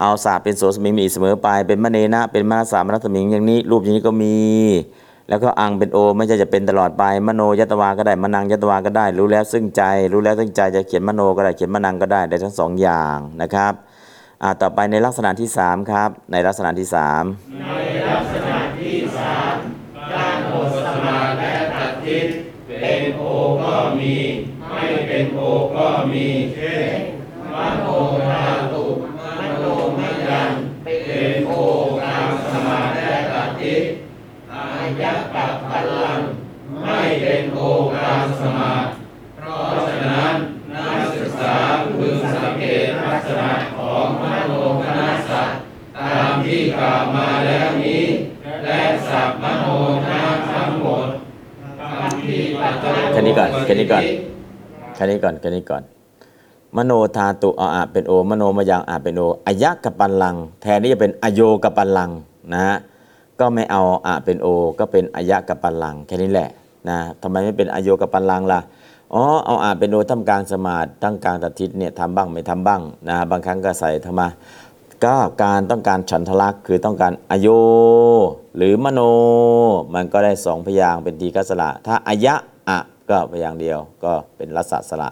เอาสาเป็นโสสมิงมีเสมอไป เป็นมะเนนะ เป็นมนัสสามนัสสมิงอย่างนี้ รูปอย่างนี้ก็มี แล้วก็อังเป็นโอ ไม่ใช่จะเป็นตลอดไป มโนยตวาก็ได้ มนังยตวาก็ได้ รู้แล้วซึ่งใจ รู้แล้วซึ่งใจจะเขียนมโนก็ได้ เขียนมนังก็ได้ ได้ทั้งสองอย่างนะครับ อ่า ต่อไปในลักษณะที่สามครับ ในลักษณะที่สามการโอสมาและตัดทิศเป็นโอ ก็มี ไม่เป็นโอก็มีเช่นมโนธาตุมโนมยันเป็นโอกางสมาธิตัดทิศอายักกับพลัง ไม่เป็นโอกางสมาธิเพราะฉะนั้นนักศึกษาพึงสังเกตลักษณะของมโนคณะสัตว์ตามที่กล่าวมาแล้ว แค่นี้ก่อนแค่นี้ก่อนแค่นี้ก่อนแค่นี้ก่อน มโนธาตุอาอะเป็นโอ มโนมยังอะเป็นโออายะกับปันลัง แทนที่จะเป็นอโยกับปันลังนะฮะก็ไม่เอาอะเป็นโอ ก็เป็นอายะกับปันลังแค่นี้แหละนะทำไมไม่เป็นอโยกับปันลังล่ะอ๋อเอาอะเป็นโอทำกลางสมาธิตั้งกลางตัดทิศเนี่ยทำบ้างไม่ทำบ้างนะบางครั้งก็ใส่ธรรมะก็การต้องการฉันทลักษ์คือต้องการอโย หรือมโน มันก็ได้สองพยางเป็นทีฆสระถ้าอายะ ก็พยางค์เดียวก็เป็นรัศสระ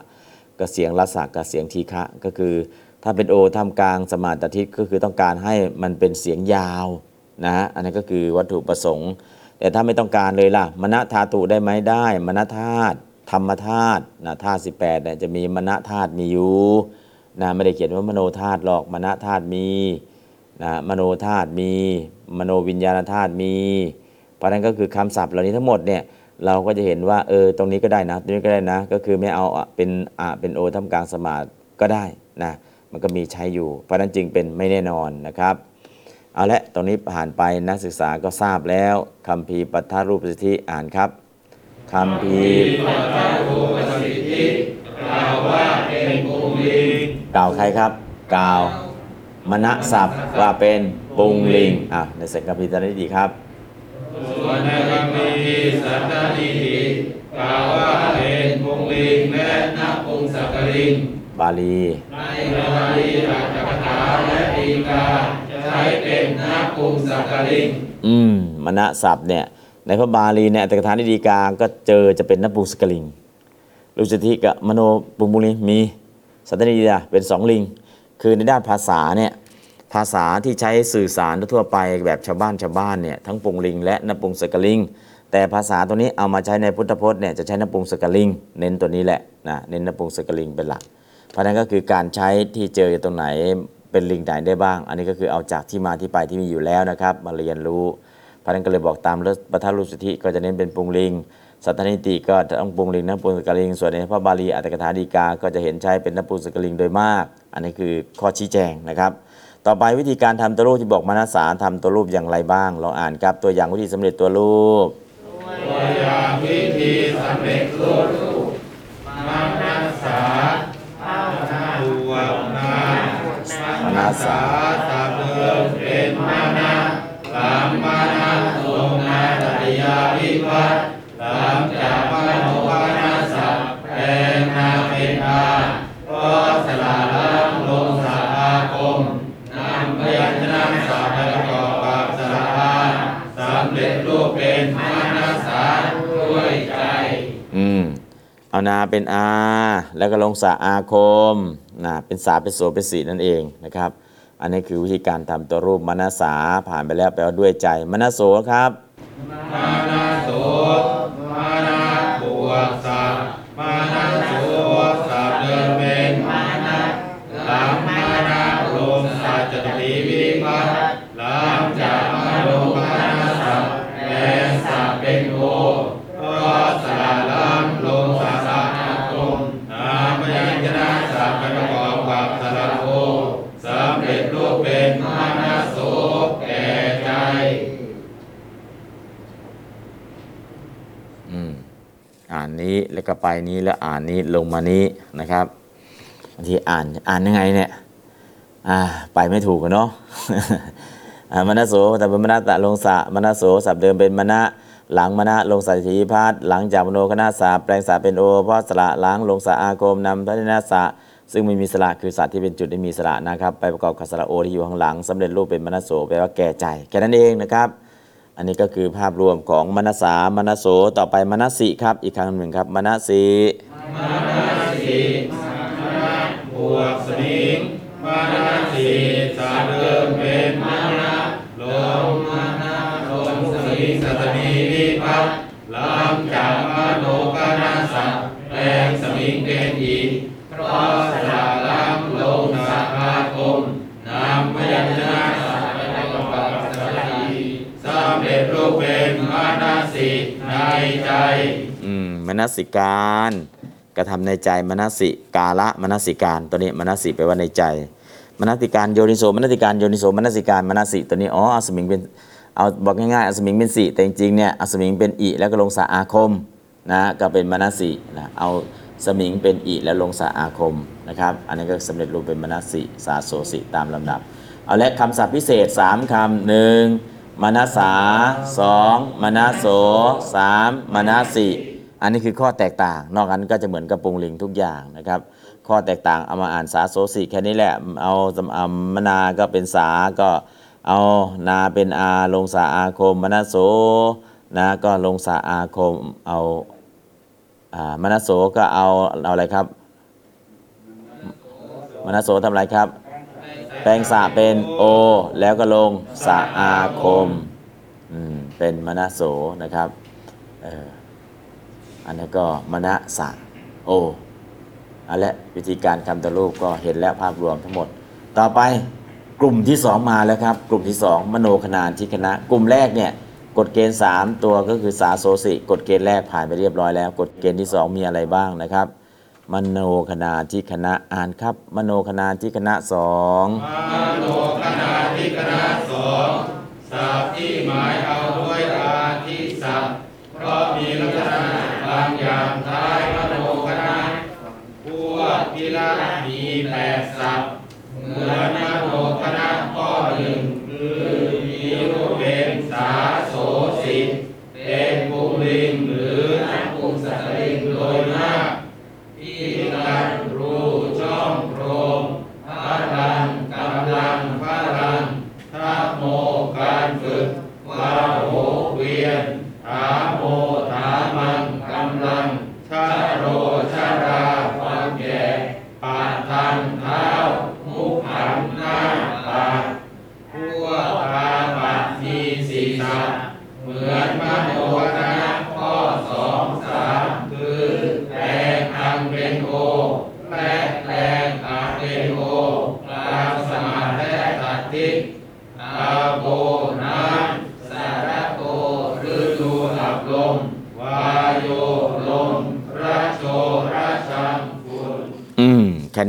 ก็เสียงรัศกับเสียงทีฆะก็คือ ถ้าเป็นโอท่ามกลางสมาธิก็คือต้องการให้มันเป็นเสียงยาวนะฮะอันนี้ก็คือวัตถุประสงค์ แต่ถ้าไม่ต้องการเลยล่ะมณธาตุได้ไหมได้มณธาตุธรรมธาตุนะธาตุสิบแปดเนี่ยจะมีมณธาตุมีอยู่นะไม่ได้เขียนว่ามโนธาตุหรอกมณธาตุมีนะมโนธาตุมี มโนวิญญาณธาตุมี เพราะนั้นก็คือคำศัพท์เหล่านี้ทั้งหมดเนี่ย เราก็จะเห็นว่าเออตรงนี้ก็ได้นะตรงนี้ก็ได้นะ ก็คือไม่เอาเป็นอะเป็นโอทำกลางสมาธิก็ได้นะมันก็มีใช้อยู่ เพราะนั้นจึงเป็นไม่แน่นอนนะครับเอาละตรงนี้ผ่านไปนักศึกษาก็ทราบแล้วคำพีปัทธรูปสิทธิอ่านครับคำพีปัจจรูปสิทธิกล่าวว่าเป็นภูมิลิงกล่าวใครครับ กล่าวมณศัพท์ว่าเป็นปุงลิงอะในเสกคำพีตอนนี้ดีครับ สุนทรีสันตานิหิกาวะเอนพงลิงและนักพงสักลิง บาลี ในบาลีหลักคาถาและอีกาใช้เป็นนักพงสักลิง อืมมณศัพท์เนี่ย ในพระบาลีในี่ต่กถานิดีกาก็เจอจะเป็นนักปุงสกลิงลุจติกับมโนปุงบุลิงมีสัตตนิดีาเป็นสองลิง คือในด้านภาษาเนี่ย ภาษาที่ใช้สื่อสารทั่วไปแบบชาวบ้านชาวบ้านเนี่ยทั้งปุงลิง และนปุงสกลิง แต่ภาษาตัวนี้เอามาใช้ในพุทธพจน์เนี่ยจะใช้นปุงสกลิง เน้นตัวนี้แหละนะเน้นนปุงสกลิงเป็นหลัก เพราะนั้นก็คือการใช้ที่เจอตรงไหนเป็นลิงไหนได้บ้าง อันนี้ก็คือเอาจากที่มาที่ไปที่มีอยู่แล้วนะครับ มาเรียนรู้เพราะนั้นก็เลยบอกตามปัทธรูปสุทธิก็จะเน้นเป็นปุงลิงสัตตนิติก็ต้องปุงลิงนปุงสกลิง ส่วนในพระบาลีอัตถกถาดีกา ก็จะเห็นใช้เป็นนปุงสกลิงโดยมาก อันนี้คือข้อชี้แจงนะครับ ต่อไปวิธีการทำตัวรูปที่บอกมานาสาทำตัวรูปอย่างไรบ้างลองอ่านครับตัวอย่างวิธีสำเร็จตัวรูปตัวอย่างวิธีสำเร็จรูปมานัสสาบวนามานาสาสับเดิเป็นมานะสามมานะลนาตติยาวิพัตหลังจากมาโนวานาสับแปลงนาเป็นอาก็สลา เอานาเป็นอาแล้วก็ลงสาอาคมนะเป็นสาเป็นโสเป็นสีนั่นเองนะครับ อันนี้คือวิธีการทำตัวรูปมนาสาผ่านไปแล้วแปลว่าด้วยใจมนาโสครับ มานาโสมานา ไปนี้แล้วอ่านนี้ลงมานี้นะครับบางทีอ่านอ่านยังไงเนี่ยอ่าไปไม่ถูกกันเนาะมณโสแต่เป็นมณตะลงสะมณโสสับเดิมเป็นมณะหลังมณะลงสัจจีพัทหลังจากมโนคณะสาแปลงสาเป็นโอเพราะสระหลังลงสะอาโกมนำพระนสะซึ่งไม่มีสระคือสัตว์ที่เป็นจุดที่มีสระนะครับ ไปประกอบกับสระโอที่อยู่ข้างหลังสำเร็จรูปเป็นมณโสแปลว่าแก่ใจแค่นั้นเองนะครับ อันนี้ก็คือภาพรวมของมนสามนโสต่อไปมนสิครับ อีกครั้งหนึ่งครับมนสิมานสีมานบวกสมิงมานสีสาเดิมเป็นมานลงมานลงสมิงสัตมีวิพัตลำจากมโนกนาสัตแปลงสมิงเป็นอีกเพราะ ในใจ อืมมนสิการกระทำในใจมนสิกาละมนสิการตัวนี้มนสิแปลว่าในใจมนสิการโยนิโสมนสิการโยนิโสมนสิการมนสิตัวนี้อ๋ออสมิงเป็นเอาบอกง่ายๆอสมิงเป็นสีแต่จริงๆเนี่ยอสมิงเป็นอิแล้วก็ลงสาอาคมนะก็เป็นมนสินะเอาสมิงเป็นอิแล้วลงสาอาคมนะครับอันนี้ก็สำเร็จรูปเป็นมนสิสาโสสิตามลำดับ เอาและคำศัพท์พิเศษ 3คำหนึ่ง มนัสาสองมนัสโสสามมนัสสิอันนี้คือข้อแตกต่าง นอกนั้นก็จะเหมือนกับปรุงลิงทุกอย่างนะครับ ข้อแตกต่างเอามาอ่านสาโสสิแค่นี้แหละ เอาสำมนาก็เป็นสา ก็เอานาเป็นอาลงสาอาคมมนัสโสนะก็ลงสาอาคม เอาอ่ามนัสโสก็เอาเอาอะไรครับมนัสโสทำอะไรครับ แปลงสะเป็นโอ แล้วก็ลงสะอาคมเป็นมณโสนะครับอันนี้ก็มณสะโออันและวิธีการคำตะรูปก็เห็นแล้วภาพรวมทั้งหมด ต่อไปกลุ่มที่สองมาแล้วครับ กลุ่มที่สองมโนขนานที่คณะ กลุ่มแรกเนี่ยกฎเกณฑ์ 3 ตัวก็คือสาโสสิกฎเกณฑ์แรกผ่านไปเรียบร้อยแล้วกฎเกณฑ์ที่ 2 มีอะไรบ้างนะครับ มโนคณาที่คณะอ่านครับ มโนคณาที่คณะสองมโนคณาที่คณะสองสัพที่หมายเอาด้วยอาทิสัพเพราะมีลักษณะบางอย่างท้ายมโนคณะพวกพิละมีแปดสัพเหมือนมโนคณะข้อหนึ่ง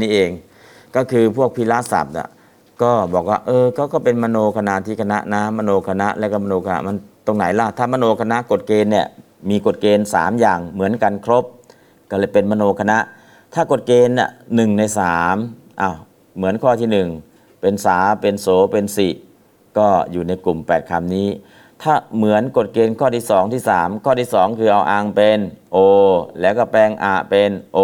นี้เอง ก็คือพวกพิลาศัพท์น่ะก็บอกว่า เออก็ก็เป็นมโนคณาธิคณะนะมโนคณะและก็มโนคณะมันตรงไหนล่ะถ้ามโนคณะกฎเกณฑ์เนี่ยมีกฎเกณฑ์ 3 อย่างเหมือนกันครบ ก็เลยเป็นมโนคณะ ถ้ากฎเกณฑ์น่ะหนึ่งในสามอ้าวเหมือนข้อที่หนึ่งเป็นสาเป็นโสเป็นสิก็อยู่ในกลุ่ม 8คำนี้ ถ้าเหมือนกฎเกณฑ์ข้อที่ 2 ที่ 3 ข้อที่ 2 คือเอาอังเป็นโอแล้วก็แปลงอะเป็นโอ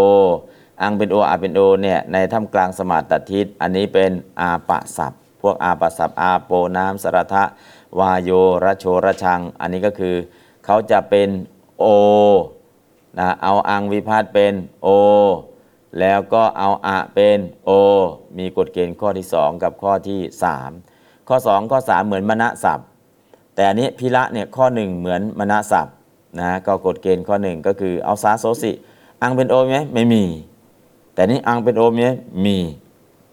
อังเป็นโออาเป็นโอเนี่ยในท่ามกลางสมาตทิศอันนี้เป็นอาปะศัพท์พวกอาปะศัพท์อาโปน้ำสรทะวาโยระโชระชัง อันนี้ก็คือเขาจะเป็นโอนะเอาอังวิพาทเป็นโอแล้วก็เอาอะเป็นโอมีกฎเกณฑ์ข้อที่ 2 กับข้อที่ 3 ข้อ 2 ข้อ 3 เหมือนมณะศัพท์ แต่อันนี้พิระเนี่ยข้อ 1 เหมือนมณะศัพท์นะก็กฎเกณฑ์ข้อ 1 ก็คือเอาสาโสสิอังเป็นโอไหมไม่มี แต่นี่อังเป็นโอไหมมี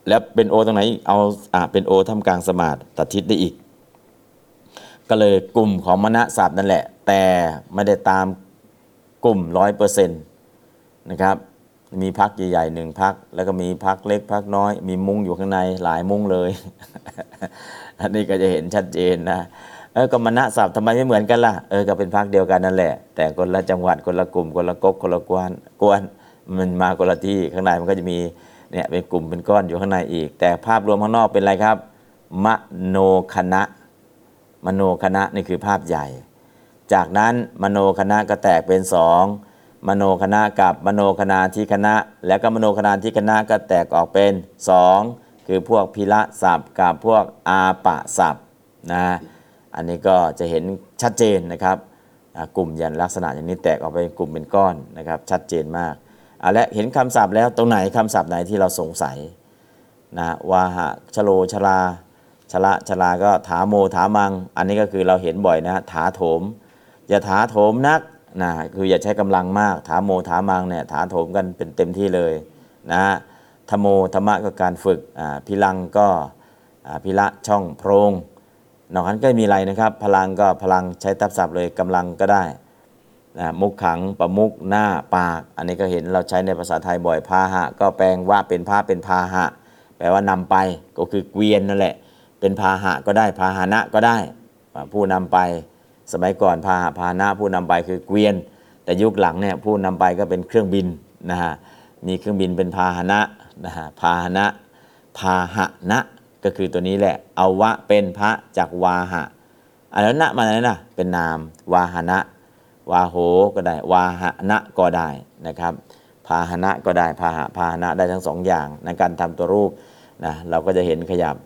แล้วเป็นโอตรงไหนอีกเอาอะเป็นโอทำกลางสมาธิตัดทิศได้อีก ก็เลยกลุ่มของมณศัพท์นั่นแหละ แต่ไม่ได้ตามกลุ่มร้อยเปอร์เซ็นต์นะครับ มีพักใหญ่ๆหนึ่งพัก แล้วก็มีพักเล็กพักน้อย มีมุ้งอยู่ข้างในหลายมุ้งเลย อันนี้ก็จะเห็นชัดเจนนะเออก็มณศัพท์ทำไมไม่เหมือนกันล่ะ เออ ก็เป็นพักเดียวกันนั่นแหละ แต่คนละจังหวัด คนละกลุ่ม คนละก๊กคนละกวนกวน มันมาคนละที่ข้างในมันก็จะมีเนี่ยเป็นกลุ่มเป็นก้อนอยู่ข้างในอีก แต่ภาพรวมข้างนอกเป็นอะไรครับ มโนคณะ มโนคณะนี่คือภาพใหญ่ จากนั้นมโนคณะก็แตกเป็นสองมโนคณะกับมโนคณาที่คณะ แล้วก็มโนคณาที่คณะก็แตกออกเป็นสองคือพวกพิละศัพท์กับพวกอาปะศัพท์นะอันนี้ก็จะเห็นชัดเจนนะครับกลุ่มยันลักษณะอย่างนี้แตกออกไปเป็นกลุ่มเป็นก้อนนะครับ ชัดเจนมาก อะและเห็นคำศัพท์แล้วตรงไหนคำศัพท์ไหนที่เราสงสัยนะวาหะชโลชลาชละชลาก็ถาโมถามัง อันนี้ก็คือเราเห็นบ่อยนะถาโถม อย่าถาโถมนักนะคืออย่าใช้กำลังมาก ถาโมถามังเนี่ยถาโถมกันเป็นเต็มที่เลยนะธโมธรรมะก็การฝึกพิลังก็พิละช่องโพรงนอกนั้นก็ไม่มีอะไรนะครับ พลังก็พลังใช้ทับศัพท์เลยกำลังก็ได้ นะมุขขังประมุกหน้าปาก อันนี้ก็เห็นเราใช้ในภาษาไทยบ่อยพาหะ ก็แปลงว่าเป็นพาเป็นพาหะ แปลว่านำไปก็คือเกวียนนั่นแหละ เป็นพาหะก็ได้พาหนะก็ได้ ผู้นำไปสมัยก่อนพาหะพาหนะผู้นำไปคือเกวียน แต่ยุคหลังเนี่ยผู้นำไปก็เป็นเครื่องบินนะฮะมีเครื่องบินเป็นพาหนะนะฮะพาหนะพาหนะก็คือตัวนี้แหละเอาวะเป็นพระจากวาหะอันนั้นนะมาไหนนะเป็นนามวาหนะ วาโหก็ได้ วาหนะก็ได้นะครับ พาหนะก็ได้ พาหะพาหนะได้ทั้งสองอย่างในการทำตัวรูปนะเราก็จะเห็นขยับ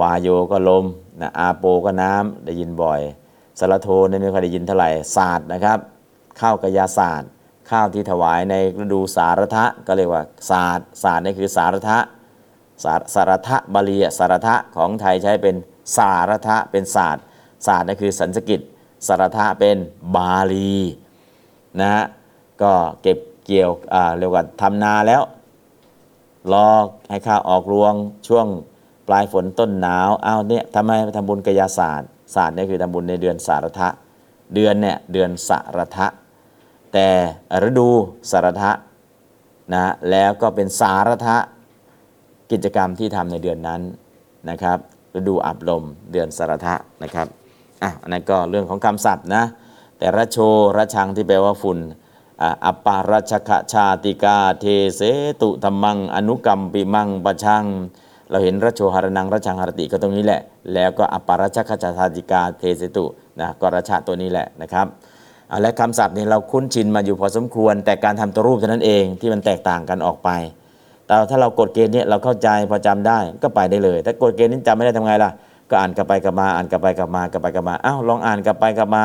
วาโยก็ลมนะอาโปก็น้ำได้ยินบ่อยสารโทนี่ไม่ค่อยได้ยินเท่าไหร่ศาสตร์นะครับ ข้าวกยาศาสตร์ ข้าวที่ถวายในฤดูสารทะก็เรียกว่าศาสตร์ศาสตร์นี่คือสารทะสารสารทะบาลีสารทะของไทยใช้เป็นสารทะเป็นศาสตร์ศาสตร์นี่คือสันสกิต สารทะเป็นบาลีนะฮะก็เก็บเกี่ยวอ่าเรียกว่าทำนาแล้ว รอให้ข้าวออกรวงช่วงปลายฝนต้นหนาวอ้าวเนี่ยทำไมไปทำบุญกายาศาสตร์ศาสตร์เนี่ยคือทำบุญในเดือนสารทะ เดือนเนี่ยเดือนสารทะ แต่ฤดูสารทะนะแล้วก็เป็นสารทะกิจกรรมที่ทำในเดือนนั้นนะครับฤดูอับลมเดือนสารทะนะครับ อะอันนั้นก็เรื่องของคำศัพท์นะ แต่ระโชระชังที่แปลว่าฝุ่นอัปปารัชคชาติกาเทเสตุธรรมัง อนุกรรมปิมังปะชัง เราเห็นระโชหรนังระชังหรติก็ตรงนี้แหละ แล้วก็อัปปารัชคชาติกาเทเสตุนะก็ระชะตัวนี้แหละนะครับและคำศัพท์นี้เราคุ้นชินมาอยู่พอสมควร แต่การทำตัวรูปเท่านั้นเองที่มันแตกต่างกันออกไป แต่ถ้าเรากดเกณฑ์เนี้เราเข้าใจพอจำได้ก็ไปได้เลย ถ้ากดเกณฑ์นี้จำไม่ได้ทำไงล่ะ ก็อ่านกลับไปกลับมาอ่านกลับไปกลับมากลับไปกลับมาอ้าวลองอ่านกลับไปกลับมา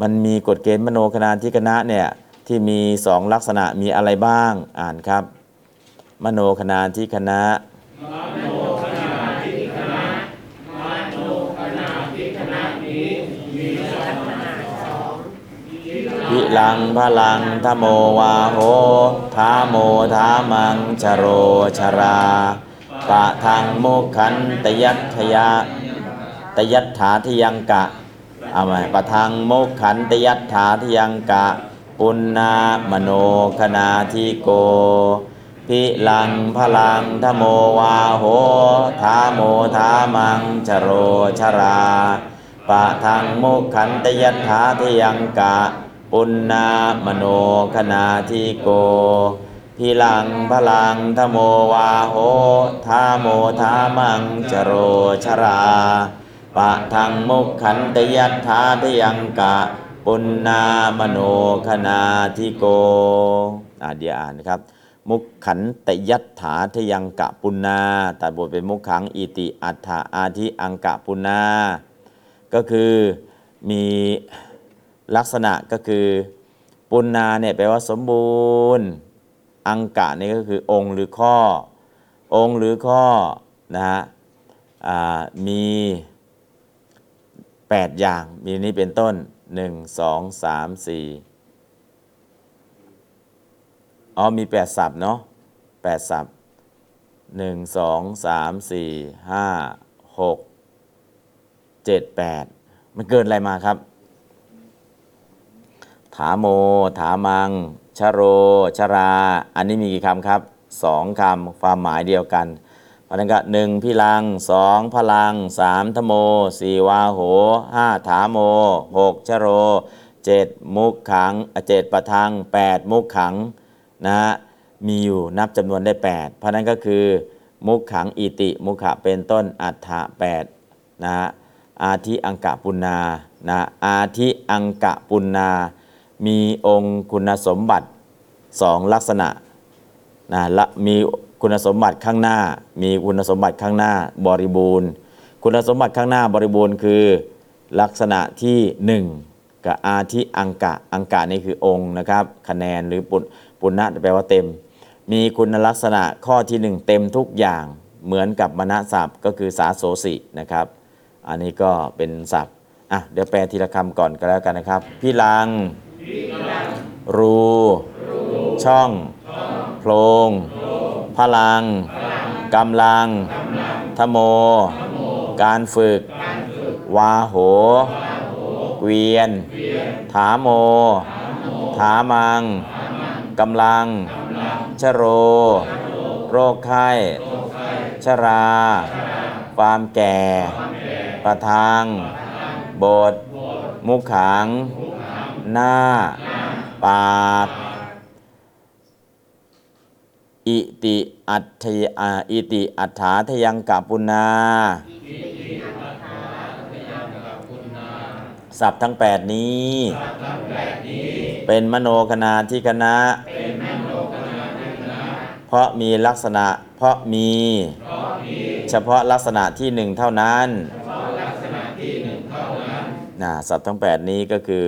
มันมีกฎเกณฑ์มโนคณาธิคณะเนี่ยที่มีสองลักษณะมีอะไรบ้างอ่านครับ มโนคณาที่คณะพิลังพลังทโมวาโหทาโมทามังชโรชราปะทังโมขันตยัตถยา ตยัตถาทิยังกะเอาใหม่ปะทังโมกขันตยัตถาทิยังกะ ปุณณามโนคณาทิโก พิลังพลังทโมวาโหทาโมทามังชโรชราปะทังโมกขันตยัตถาทิยังกะ ปุณณามโนคณาทิโกพิลังพลังทโมวาโหทาโมทามังจโรชรา ปะทังมุขขันตยัตถาทยังกะ ปุณณามโนคณาทิโกอ่าเดี๋ยวอ่านนะครับ มุขขันตยัตถาทยังกะปุณณาตัดบทเป็นมุขขังอิติอัฏฐาอาทิอังกะปุณณาก็คือมีลักษณะก็คือ ปุณณาเนี่ยแปลว่าสมบูรณ์ อังกะนี่ก็คือองค์หรือข้อ องค์หรือข้อนะฮะมี 8 อย่าง มีนี้เป็นต้น 1 2 3 4 อ๋อ มี 8 ศัพท์เนาะ8 ศัพท์ 1 2 3 4 5 6 7 8 มันเกินอะไรมาครับ ถาโม ถามัง ชโร ชรา อันนี้มีกี่คำครับสองคำ ความหมายเดียวกัน พราะนั้นก็หนึ่งพิลังสองพลังสามธโมสี่วาโหห้าถาโมหกชโรเจ็ดมุขขังเจ็ดประทังแปดมุขขังนะฮะมีอยู่นับจำนวนได้8เพราะนั้นก็คือ มุขขังอิติมุขะเป็นต้นอัฏฐะแปดนะฮะอาทิอังกะปุณนานะอาทิอังกะปุณนา มีองค์คุณสมบัติสองลักษณะนะละมี คุณสมบัติข้างหน้า มีคุณสมบัติข้างหน้าบริบูรณ์ คุณสมบัติข้างหน้าบริบูรณ์คือ ลักษณะที่หนึ่งกับอาทิอังกะ อังกะนี่คือองค์นะครับ คะแนนหรือปุณปุณณะแปลว่าเต็ม มีคุณลักษณะข้อที่หนึ่งเต็มทุกอย่างเหมือนกับมณศัพท์ก็คือสาโสสินะครับ อันนี้ก็เป็นศัพท์อะเดี๋ยวแปลทีละคำก่อนก็แล้วกันนะครับ พี่ลัง รู ช่อง โพรง พลัง กำลังทโม การฝึก วาโห เกวียน ถาโม ถามัง กำลัง ชโร โรคไข้ ชรา ความแก่ ประทังบท มุขขัง หน้า ปาก อิติอัตถยอิติอัฏฐาทยังกะปุณาศัพทั้ง8นี้ เป็นมโนคณาที่คณะ เพราะมีลักษณะ เพราะมี เฉพาะลักษณะที่หนึ่งเท่านั้นนะศัพท์ทั้ง 8 นี้ก็คือ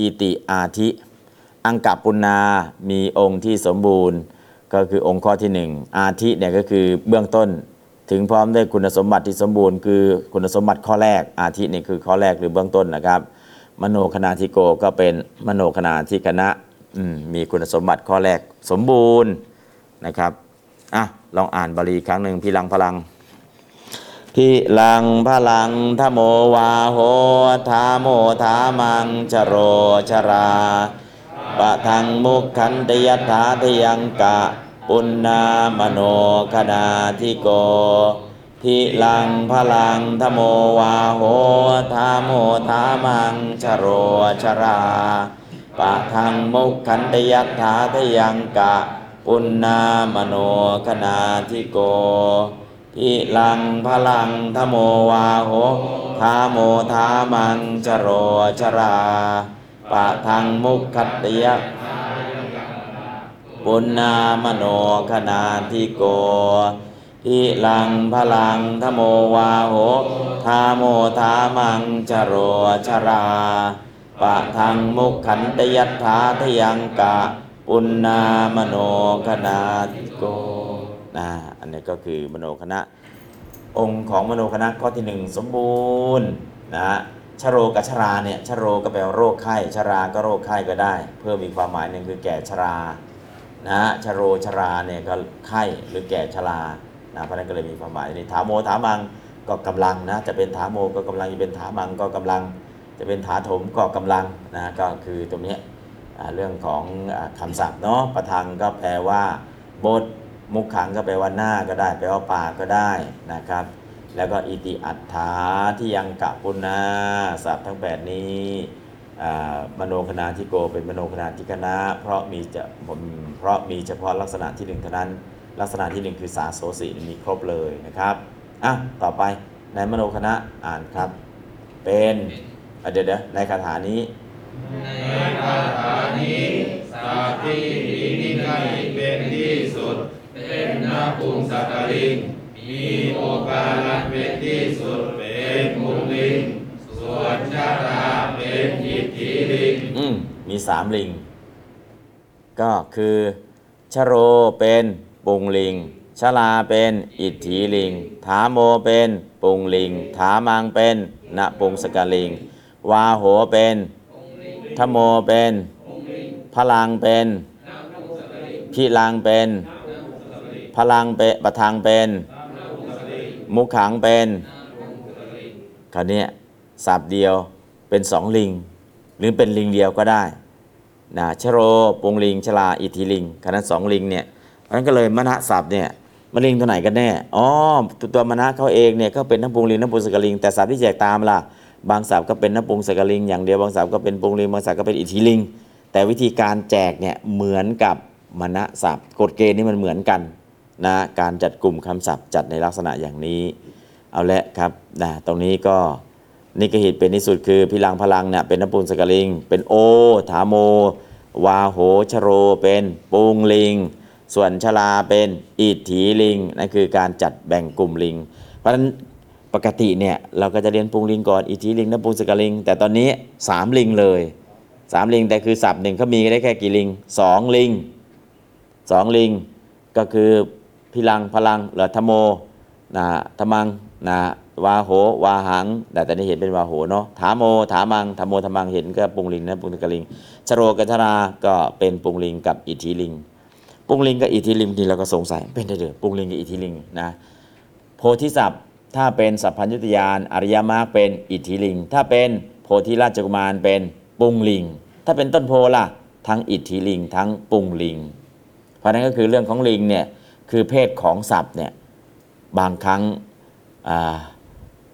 อิติอาทิ อังกะปุณามีองค์ที่สมบูรณ์ก็คือองค์ข้อที่หนึ่งอาทิเนี่ยก็คือเบื้องต้น ถึงพร้อมด้วยคุณสมบัติที่สมบูรณ์คือคุณสมบัติข้อแรก อาทินี่คือข้อแรกหรือเบื้องต้นนะครับ มโนคณาธิโกก็เป็นมโนคณาธิคณะมมีคุณสมบัติข้อแรกสมบูรณ์นะครับอะลองอ่านบาลีครั้งหนึ่งพี่ลังพลัง พิลังพลังทโมวาโหทาโมทามังชโรชราปะทังมุขขันตยัตถาทยังกะ ปุณณามโนคณาทิโกพิลังพลังทโมวาโหทาโมทามังชโรชราปะทังมุขขันตยัตถาทยังกะ ปุณณามโนคณาทิโก อิลังพลังทโมวาโหทาโมทามังจโรชราปะทังมุขคัตติยะปุณณามโนคณาทิโกอิลังพลังทโมวาโหทาโมทามังจโรชราปะทังมุขขันตยัตถาทยังกะปุณณามโนคณาติโก นะอันนี้ก็คือมโนคณะ องค์ของมโนคณะข้อที่หนึ่งสมบูรณ์นะฮะชโรกับชราเนี่ยชโรก็แปลว่าโรคไข้ชราก็โรคไข้ก็ได้ เพิ่มอีกความหมายหนึ่งคือแก่ชรานะฮะชโรชราเนี่ยก็ไข้หรือแก่ชรานะเพราะนั้นก็เลยมีความหมายนี้ถามโมถามังก็กำลังนะจะเป็นถามโมก็กำลังจะเป็นถามังก็กำลัง จะเป็นถาถมก็กำลังนะก็คือตรงนี้เรื่องของอาคำศัพท์เนาะประทังก็แปลว่าบท มุขขังก็แปลว่าหน้าก็ได้แปลว่าปากก็ได้นะครับ แล้วก็อิติอัฏฐาที่ยังกะปุณาศัพท์ทั้ง 8 นี้มโนคณาธิโกเป็นมโนคณาธิคณะเพราะมีจะผมเพราะมีเฉพาะลักษณะที่หนึ่งเท่านั้น ลักษณะที่หนึ่งคือสาโสสีมีครบเลยนะครับอะต่อไปในมโนคณะอ่านครับ เป็นเดี๋ยวเดี๋ยวในคาถานี้ในคาถานี้สัตว์ที่มีนิกายเป็นที่สุด เป็นนาปุงสักลิง มีโอกาสเป็นที่สุดเป็นมุลิง ส่วนชาตาเป็นอิทธิลิง อืมมีสามลิง ก็คือชโรเป็นปุงลิง ชลาเป็นอิทธิลิง ถาโมเป็นปุงลิง ถามังเป็นณปุงสกลิง วาโหเป็นทโมเป็น พลังเป็นพิลังเป็น พลังเปะปะทังเป็นมุขขังเป็นคราวนี้สับเดียวเป็นสองลิง หรือเป็นลิงเดียวก็ได้นะชโรปุงลิงชลาอิทธิลิงคณะสองลิงเนี่ยนั้นก็เลยมณะศัพท์เนี่ยมันลิงตัวไหนกันแน่อ๋อตัวตัวมณะเขาเองเนี่ยก็เป็นทั้งปุงลิงทั้งปุงสกลิง แต่ศัพท์ที่แจกตามล่ะบางศัพท์ก็เป็นทั้งปุงสกลิง อย่างเดียวบางศัพท์ก็เป็นปุงลิงบางศัพท์ก็เป็นอิทธิลิง แต่วิธีการแจกเนี่ยเหมือนกับมณะศัพท์กฎเกณฑ์นี่มันเหมือนกัน นะการจัดกลุ่มคำศัพท์จัดในลักษณะอย่างนี้ เอาละครับนะตรงนี้ก็นี่ก็เตเป็นที่สุดคือพิลังพลังเนี่ยเป็นน้ำปูนสกลิง เป็นโอ ถาโม วาโหชโรเป็นปุงลิง ส่วนชลาเป็นอิทถีลิงนั่นคือการจัดแบ่งกลุ่มลิง เพราะฉะนั้นปกติเนี่ยเราก็จะเรียนปุงลิงก่อนอิทถีลิงน้ำปูนสกลิง แต่ตอนนี้สามลิงเลยสามลิงแต่คือศัพท์หนึ่งเขามีได้แค่กี่ลิงสองลิงสองลิง ก็คือ พิลังพลังเหลือธโมนะธมังนะวาโหวาหัง แต่ตอนนี้เห็นเป็นวาโหเนาะถาโมถามังธโมธมังเห็นก็ปุงลิงนะปุงกลิงชโรกัชราก็เป็นปุงลิงกับอิทธิลิง ปุงลิงกับอิทธิลิงทีเราก็สงสัยเป็นได้เด้อปุงลิงกับอิทธิลิงนะโพธิสัพท์ถ้าเป็นสัพพัญญุตยานอริยมรรคเป็นอิทธิลิง ถ้าเป็นโพธิราชกุมารเป็นปุงลิง ถ้าเป็นต้นโพล่ะทั้งอิทธิลิง ทั้งปุงลิง เพราะนั้นก็คือเรื่องของลิงเนี่ย คือเพศของศัพท์เนี่ยบางครั้ง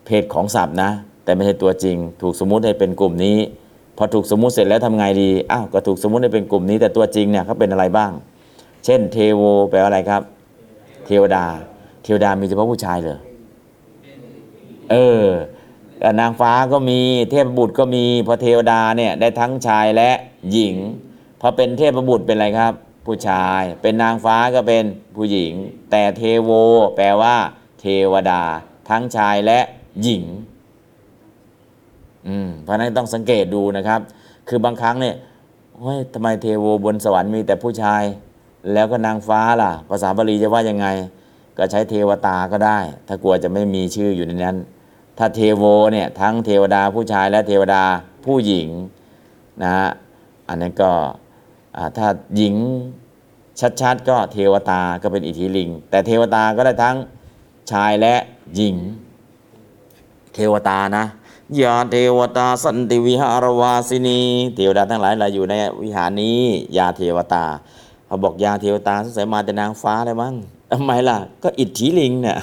เพศของศัพท์นะ แต่ไม่ใช่ตัวจริง ถูกสมมุติให้เป็นกลุ่มนี้ พอถูกสมมุติเสร็จแล้วทำไงดีอ้าวก็ถูกสมมุติให้เป็นกลุ่มนี้ แต่ตัวจริงเนี่ยเขาเป็นอะไรบ้าง เช่น เทโวแปลว่าอะไรครับ เทวดา เทวดามีเฉพาะผู้ชายเหรอเออนางฟ้าก็มีเทพบุตรก็มีพอเทวดาเนี่ยได้ทั้งชายและหญิงพอเป็นเทพบุตรเป็นอะไรครับ ผู้ชาย เป็นนางฟ้าก็เป็นผู้หญิง แต่เทโว แปลว่า เทวดา ทั้งชายและหญิงอืมเพราะนั้นต้องสังเกตดูนะครับ คือบางครั้งเนี่ยเฮ้ยทำไมเทโวบนสวรรค์มีแต่ผู้ชาย แล้วก็นางฟ้าล่ะ ภาษาบาลีจะว่ายังไง ก็ใช้เทวตาก็ได้ ถ้ากลัวจะไม่มีชื่ออยู่ในนั้น ถ้าเทโวเนี่ยทั้งเทวดาผู้ชายและเทวดาผู้หญิงนะฮะอันนั้นก็ ถ้าหญิงชัดๆก็เทวตาก็เป็นอิทธิลิง แต่เทวตาก็ได้ทั้งชายและหญิง เทวตานะยาเทวตาสันติวิหารวาสินีเทวดาทั้งหลายเราอยู่ในวิหารนี้ยาเทวตาเขาบอกยาเทวตาสงสัยมาแต่นางฟ้าเลยมั้งทำไมล่ะ ก็อิทธิลิงเนี่ย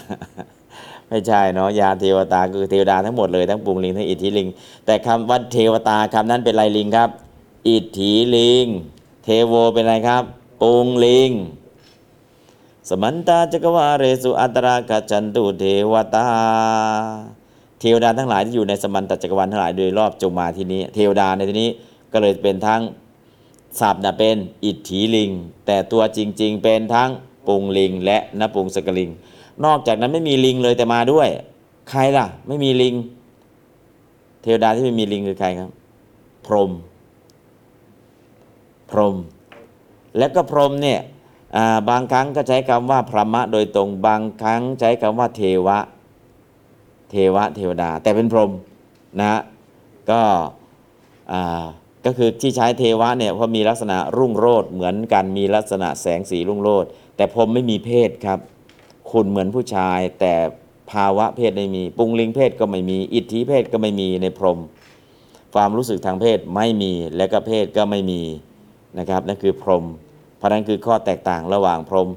ไม่ใช่เนาะยาเทวตาคือเทวดาทั้งหมดเลยทั้งปุงลิงทั้งอิทธิลิง แต่คำว่าเทวตาคำนั้นเป็นไรลิงครับ อิทธิลิง โวเป็นอะไรครับปุงลิง สมันตาจักรวาเรสุอัตรากัจจันตุเทวตา เทวดาทั้งหลายที่อยู่ในสมันตจักรวาลทั้งหลายโดยรอบจงมาที่นี้ เทวดาในที่นี้ก็เลยเป็นทั้งศัพท์นะเป็นอิทธิลิง แต่ตัวจริง ๆ เป็นทั้งปุงลิง และนปุงสกลิง นอกจากนั้นไม่มีลิงเลยแต่มาด้วย ใครล่ะ ไม่มีลิง เทวดาที่ไม่มีลิงคือใครครับ พรหม พรหมแล้วก็พรหมเนี่ยบางครั้งก็ใช้คำว่าพระมะโดยตรง บางครั้งใช้คำว่าเทวะ เทวะเทวดา แต่เป็นพรหมนะฮะก็ก็คือที่ใช้เทวะเนี่ยเพราะมีลักษณะรุ่งโรจน์เหมือนกันมีลักษณะแสงสีรุ่งโรจน์แต่พรหมไม่มีเพศครับ คุณเหมือนผู้ชาย แต่ภาวะเพศไม่มี ปุงลิงเพศก็ไม่มี อิทธิเพศก็ไม่มีในพรหมความรู้สึกทางเพศไม่มีและก็เพศก็ไม่มี นะครับนั่นคือพรหมเพราะนั้นคือข้อแตกต่างระหว่างพรหม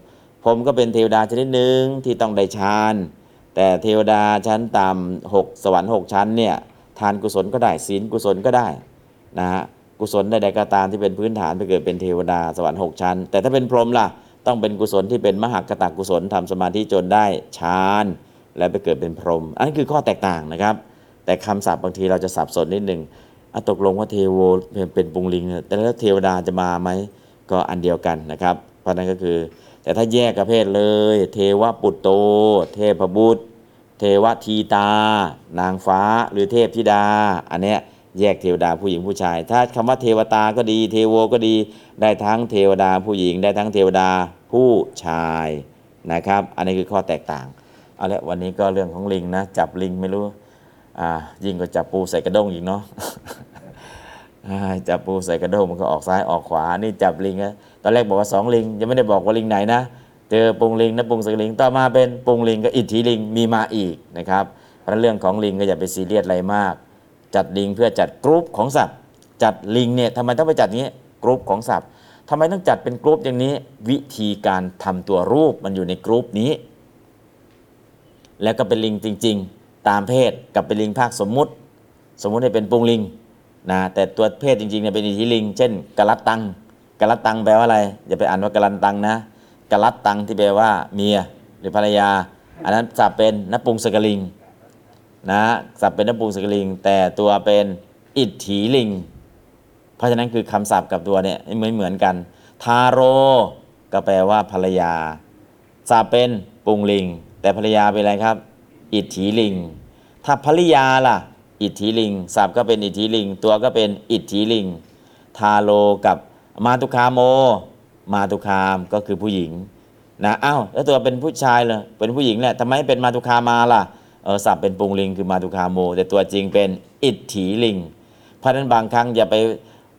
พรหมก็เป็นเทวดาชนิดหนึ่งที่ต้องได้ฌานแต่เทวดาชั้นต่ำหกสวรรค์หกชั้นเนี่ยทานกุศลก็ได้ศีลกุศลก็ได้นะฮะกุศลใดๆก็ตามที่เป็นพื้นฐานไปเกิดเป็นเทวดาสวรรค์หกชั้น แต่ถ้าเป็นพรหมล่ะต้องเป็นกุศลที่เป็นมหากตกุศลทำสมาธิจนได้ฌานแล้วไปเกิดเป็นพรหมอันนี้คือข้อแตกต่างนะครับ แต่คำศัพท์บางทีเราจะสับสนนิดหนึ่ง อตกลงว่าเทโวเป็นปุงลิง แต่แล้วเทวดาจะมาไหมก็อันเดียวกันนะครับ เพราะนั้นก็คือ แต่ถ้าแยกประเภทเลย เทวปุตโต เทพบุตร เทวทีตา นางฟ้าหรือเทพธิดา อันเนี้ยแยกเทวดาผู้หญิงผู้ชาย ถ้าคำว่าเทวตาก็ดี เทโวก็ดีได้ทั้งเทวดาผู้หญิง ได้ทั้งเทวดาผู้ชายนะครับ อันนี้คือข้อแตกต่างเอาละวันนี้ก็เรื่องของลิงค์นะ จับลิงไม่รู้ อ่ายิ่งกว่าจับปูใส่กระด้งอีกเนาะจับปูใส่กระด้งมันก็ออกซ้ายออกขวา นี่จับลิงนะตอนแรกบอกว่าสองลิงค์ ยังไม่ได้บอกว่าลิงค์ไหนนะ เจอปุงลิงค์นะปุงสลิงค์ ต่อมาเป็นปุงลิงค์กับอิตถีลิงค์มีมาอีกนะครับเพราะฉะนั้นเรื่องของลิงค์ก็อย่าไปซีเรียสอะไรมาก จัดลิงค์เพื่อจัดกรุ๊ปของศัพท์ จัดลิงค์เนี่ยทำไมต้องไปจัดอย่างนี้กรุ๊ปของศัพท์ทำไมต้องจัดเป็นกรุ๊ปอย่างนี้ วิธีการทำตัวรูปมันอยู่ในกรุ๊ปนี้ แล้วก็เป็นลิงจริง ๆ ตามเพศกับเป็นลิงภาคสมมุติ สมมุติให้เป็นปุงลิงนะแต่ตัวเพศจริงๆเนี่ยเป็นอิทธิลิง เช่นกะลัตตังกะลัตตังแปลว่าอะไร อย่าไปอ่านว่ากะลันตังนะกะลัตตังที่แปลว่าเมียหรือภรรยา อันนั้นสับเป็นนปุงสกลิงนะศัพท์เป็นนปุงสกลิง แต่ตัวเป็นอิทธิลิง เพราะฉะนั้นคือคำศัพท์กับตัวเนี่ยไม่เหมือนกัน ทาโรก็แปลว่าภรรยาศัพท์เป็นปุงลิง แต่ภรรยาเป็นอะไรครับ อิทธิลิง ถ้าภริยาล่ะ อิทธิลิงศัพท์ก็เป็นอิทธิลิง ตัวก็เป็นอิทธิลิง ทาโลกับมาตุคาโม มาตุคามก็คือผู้หญิงนะอ้าวแล้วตัวเป็นผู้ชายเลยเป็นผู้หญิงแหละทำไมเป็นมาตุคามาล่ะเออศัพท์เป็นปุงลิงคือมาตุคาโม แต่ตัวจริงเป็นอิทธิลิงเพราะฉะนั้นบางครั้งอย่าไป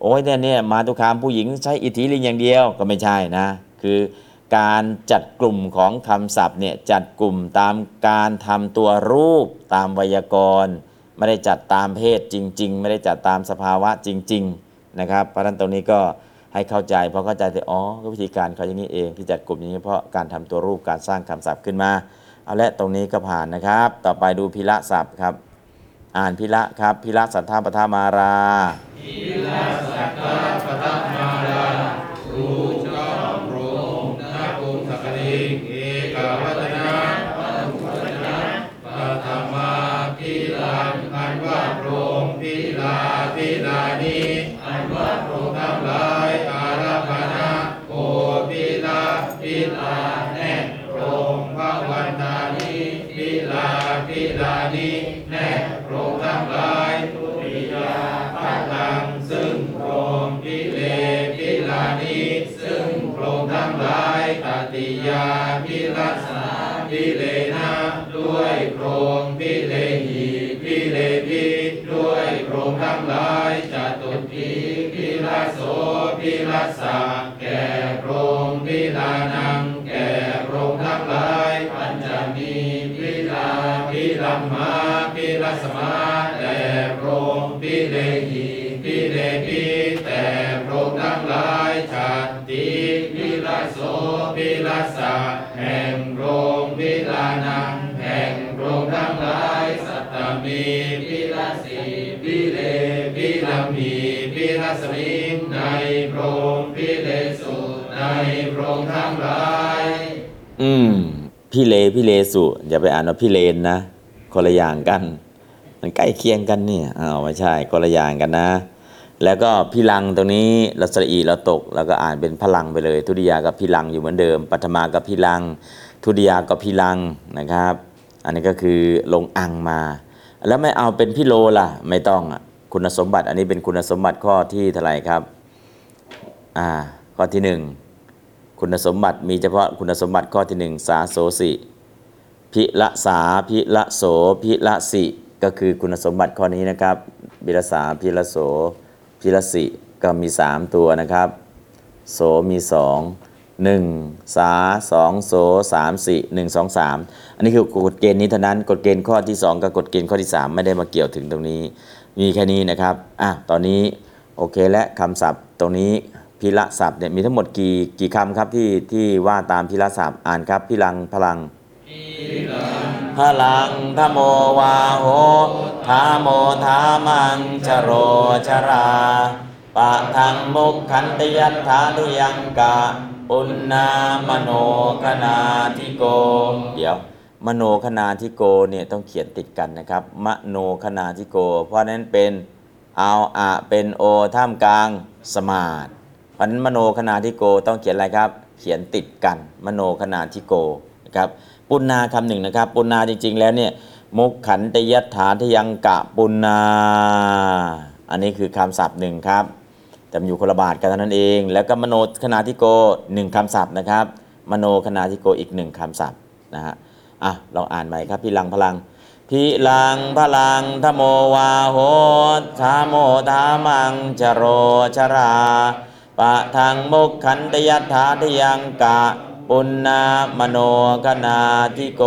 โอ้ยเนี่ยเนี่ยมาตุคามผู้หญิงใช้อิทธิลิงอย่างเดียวก็ไม่ใช่นะ คือ การจัดกลุ่มของคำศัพท์เนี่ยจัดกลุ่มตามการทำตัวรูปตามไวยากรณ์ ไม่ได้จัดตามเพศจริง ๆ ไม่ได้จัดตามสภาวะจริง ๆ นะครับเพราะฉะนั้นตรงนี้ก็ให้เข้าใจพอเข้าใจแต่อ๋อวิธีการเขาอย่างนี้เองที่จัดกลุ่มอย่างนี้เพราะการทำตัวรูปการสร้างคำศัพท์ขึ้นมา เอาละตรงนี้ก็ผ่านนะครับ ต่อไปดูพิละศัพท์ครับ อ่านพิละครับพิละสัทธาปทามารารู้ชอบ ติยาพิลัสสาพิเลนะด้วยโปรงพิเลหีพิเลพิด้วยโปรงทั้งหลายจตุทีพิลัสโสพิลัสสะแก่โปรงพิลานังแก่โปรงทั้งหลายปัญจมีพิลาพิลัมมาพิลัสมา มีพิลสีพิเลพิลัมมีพิลสมิงในโรงพิเลสุในโรงทั้งหลายอืมพี่เลพี่เลสุอย่าไปอ่านว่าพี่เลนนะคนละอย่างกัน มันใกล้เคียงกันเนี่ยอ้าวไม่ใช่คนละอย่างกันนะ แล้วก็พี่ลังตรงนี้เราสระอีเราตกแล้วก็อ่านเป็นพลังไปเลย ทุติยากับพี่ลังอยู่เหมือนเดิม ปัทมากับพี่ลัง ทุติยากับพี่ลังนะครับ อันนี้ก็คือลงอังมา แล้วไม่เอาเป็นพี่โลล่ะ ไม่ต้องอะคุณสมบัติ อันนี้เป็นคุณสมบัติข้อที่เท่าไหร่ครับ อ่า ข้อที่หนึ่งคุณสมบัติมีเฉพาะคุณสมบัติข้อที่หนึ่งสาโสสิพิละสาพิละโสพิละสิก็คือคุณสมบัติข้อนี้นะครับพิละสาพิละโสพิละสิก็มี 3 ตัวนะครับ โสมี 2 1 สา 2 โส3 4 1 2 3อั นนี้คือกฎเกณฑ์นี้เท่านั้นกฎเกณฑ์ข้อที่ 2 กับกฎเกณฑ์ข้อที่ 3 ไม่ได้มาเกี่ยวถึงตรงนี้ มีแค่นี้นะครับอะตอนนี้โอเคและคำศัพท์ตรงนี้พิละศัพท์เนี่ยมีทั้งหมดกี่กี่คำครับที่ที่ว่าตามพิละศัพท์อ่านครับพิลังพลังพลังธโมวาโหธาโมธามังชโรชราปะทังมุกขันตยัตถาทยังกะปุณนามโนคณาทิโก เดี๋ยว มโนคณาทิโกเนี่ยต้องเขียนติดกันนะครับ มโนคณาทิโก เพราะนั้นเป็นเอาอะเป็นโอท่ามกลางสมาดเพราะนั้นมโนคณาทิโกต้องเขียนอะไรครับ เขียนติดกัน มโนคณาทิโกนะครับปุณนาคำหนึ่งนะครับ ปุณนาจริง ๆ แล้วเนี่ยมุกขันตยัตถาทยังกะปุณนา อันนี้คือคำศัพท์หนึ่งครับแต่อยู่คนละบาทกันเท่านั้นเอง แล้วก็มโนคณาธิโกหนึ่งคำศัพท์นะครับ มโนคณาธิโกอีกหนึ่งคำศัพท์นะฮะ อะลองอ่านใหม่ครับพี่ลังพลังพิลังพลังธโมวาโหธาโมธามังจโรชราปะทังมุกขันตยัตถาทยังกะ ปุณนามโนคณาธิโก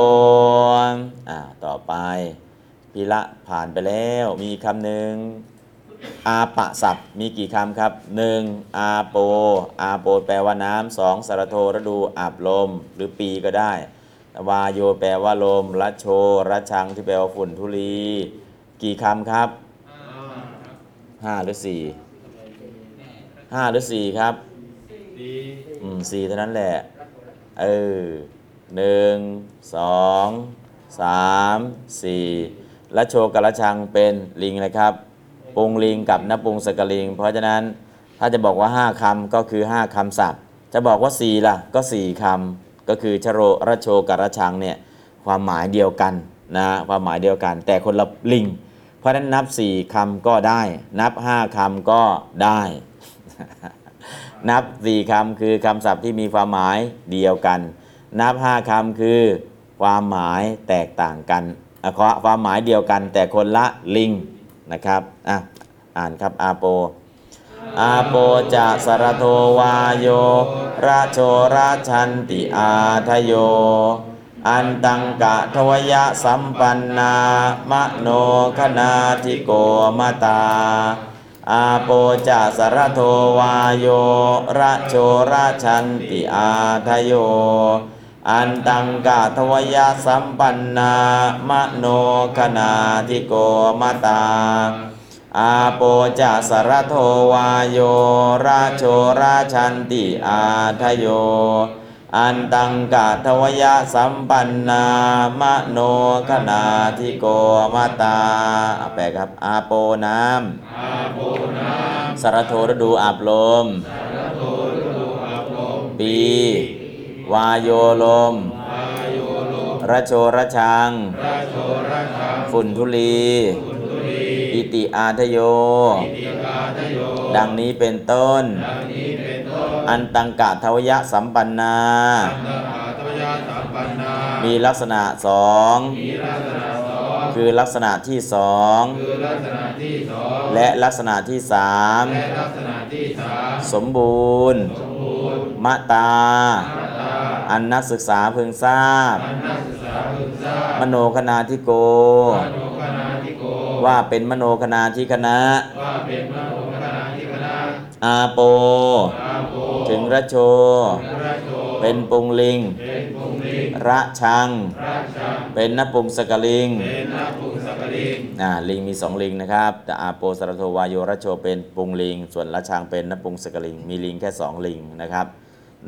อ่าต่อไปพิละผ่านไปแล้วมีคำหนึ่งอาปะศัพมีกี่คำครับ 1. อาโป อาโปแปลว่าน้ำสองสารโทฤดูอาบลม หรือปีก็ได้ วาโยแปลว่าลมรัชโชรัชชังที่แปลว่าฝุ่นทุลี กี่คำครับห้าหรือสี่ห้าหรือสี่ครับดีอืมสี่เท่านั้นแหละ เออหนึ่งสองสามสี่และโชกับละชังเป็นลิงนะครับปุงลิงกับนปุงสกลิง เพราะฉะนั้นถ้าจะบอกว่าห้าคำก็คือห้าคำศัพท์ จะบอกว่าสี่ล่ะ ก็สี่คำ ก็คือชโรระโชกับระชังเนี่ยความหมายเดียวกันนะความหมายเดียวกัน แต่คนละลิง เพราะฉะนั้นนับสี่คำก็ได้ นับห้าคำก็ได้ นับสี่คำคือคำศัพท์ที่มีความหมายเดียวกัน นับห้าคำคือความหมายแตกต่างกันอะขอความหมายเดียวกันแต่คนละลิงนะครับอะอ่านครับอาโป อาโปจะสรโทวาโยราโชราชันติอาทโย อันตังกะทวยะสัมปันนามโนคณาธิโกมตา อาโปจะสรโทวาโยราโชราชันติอาทโย อันตังกะทวยะสัมปันนามโนคณาธิโกมตา อาโปจะสรโทวาโยราโชราชันติอาทโย อันตังกะทวยะสัมปันนามโนคณาธิโกมาตาอะแปลครับอาโปน้อาโปน้ำสรโทฤดูอาบลมำระโทฤดูอาบลม ปี วาโยลมอาโยโลระโชระชังราโชราชัง ฝุ่นทุลีปุ ตุลีอิติอาทโยติกาทโยดังนี้เป็นต้นดังนี้เป็นต้น อันตังกะทวยะสัมปันนาอันตหาตยาสัมปันนามีลักษณะสองมีลักษณะสองคือลักษณะที่สองคือลักษณะที่สองและลักษณะที่สามและลักษณะที่สามสมบูรณ์สมบูรณ์มะตามาตาอันนักศึกษาพึงทราบอันนักศึกษาพึงทราบ มโนคณาธิโก ว่าเป็นมโนคณาธิคณะว่าเป็นมโนคณาธิคณะอาโปอาโปถึงระโชราโชเป็นปุงลิงเป็นปุงลิง ระชังราชังเป็นนปุงสกลิงเป็นนาปุงสกลิงอ่าลิงมีสองลิงนะครับ แต่อาโปสรโทวายโยระโชเป็นปุงลิง ส่วนระชังเป็นนปุงสกลิง มีลิงแค่สองลิงนะครับ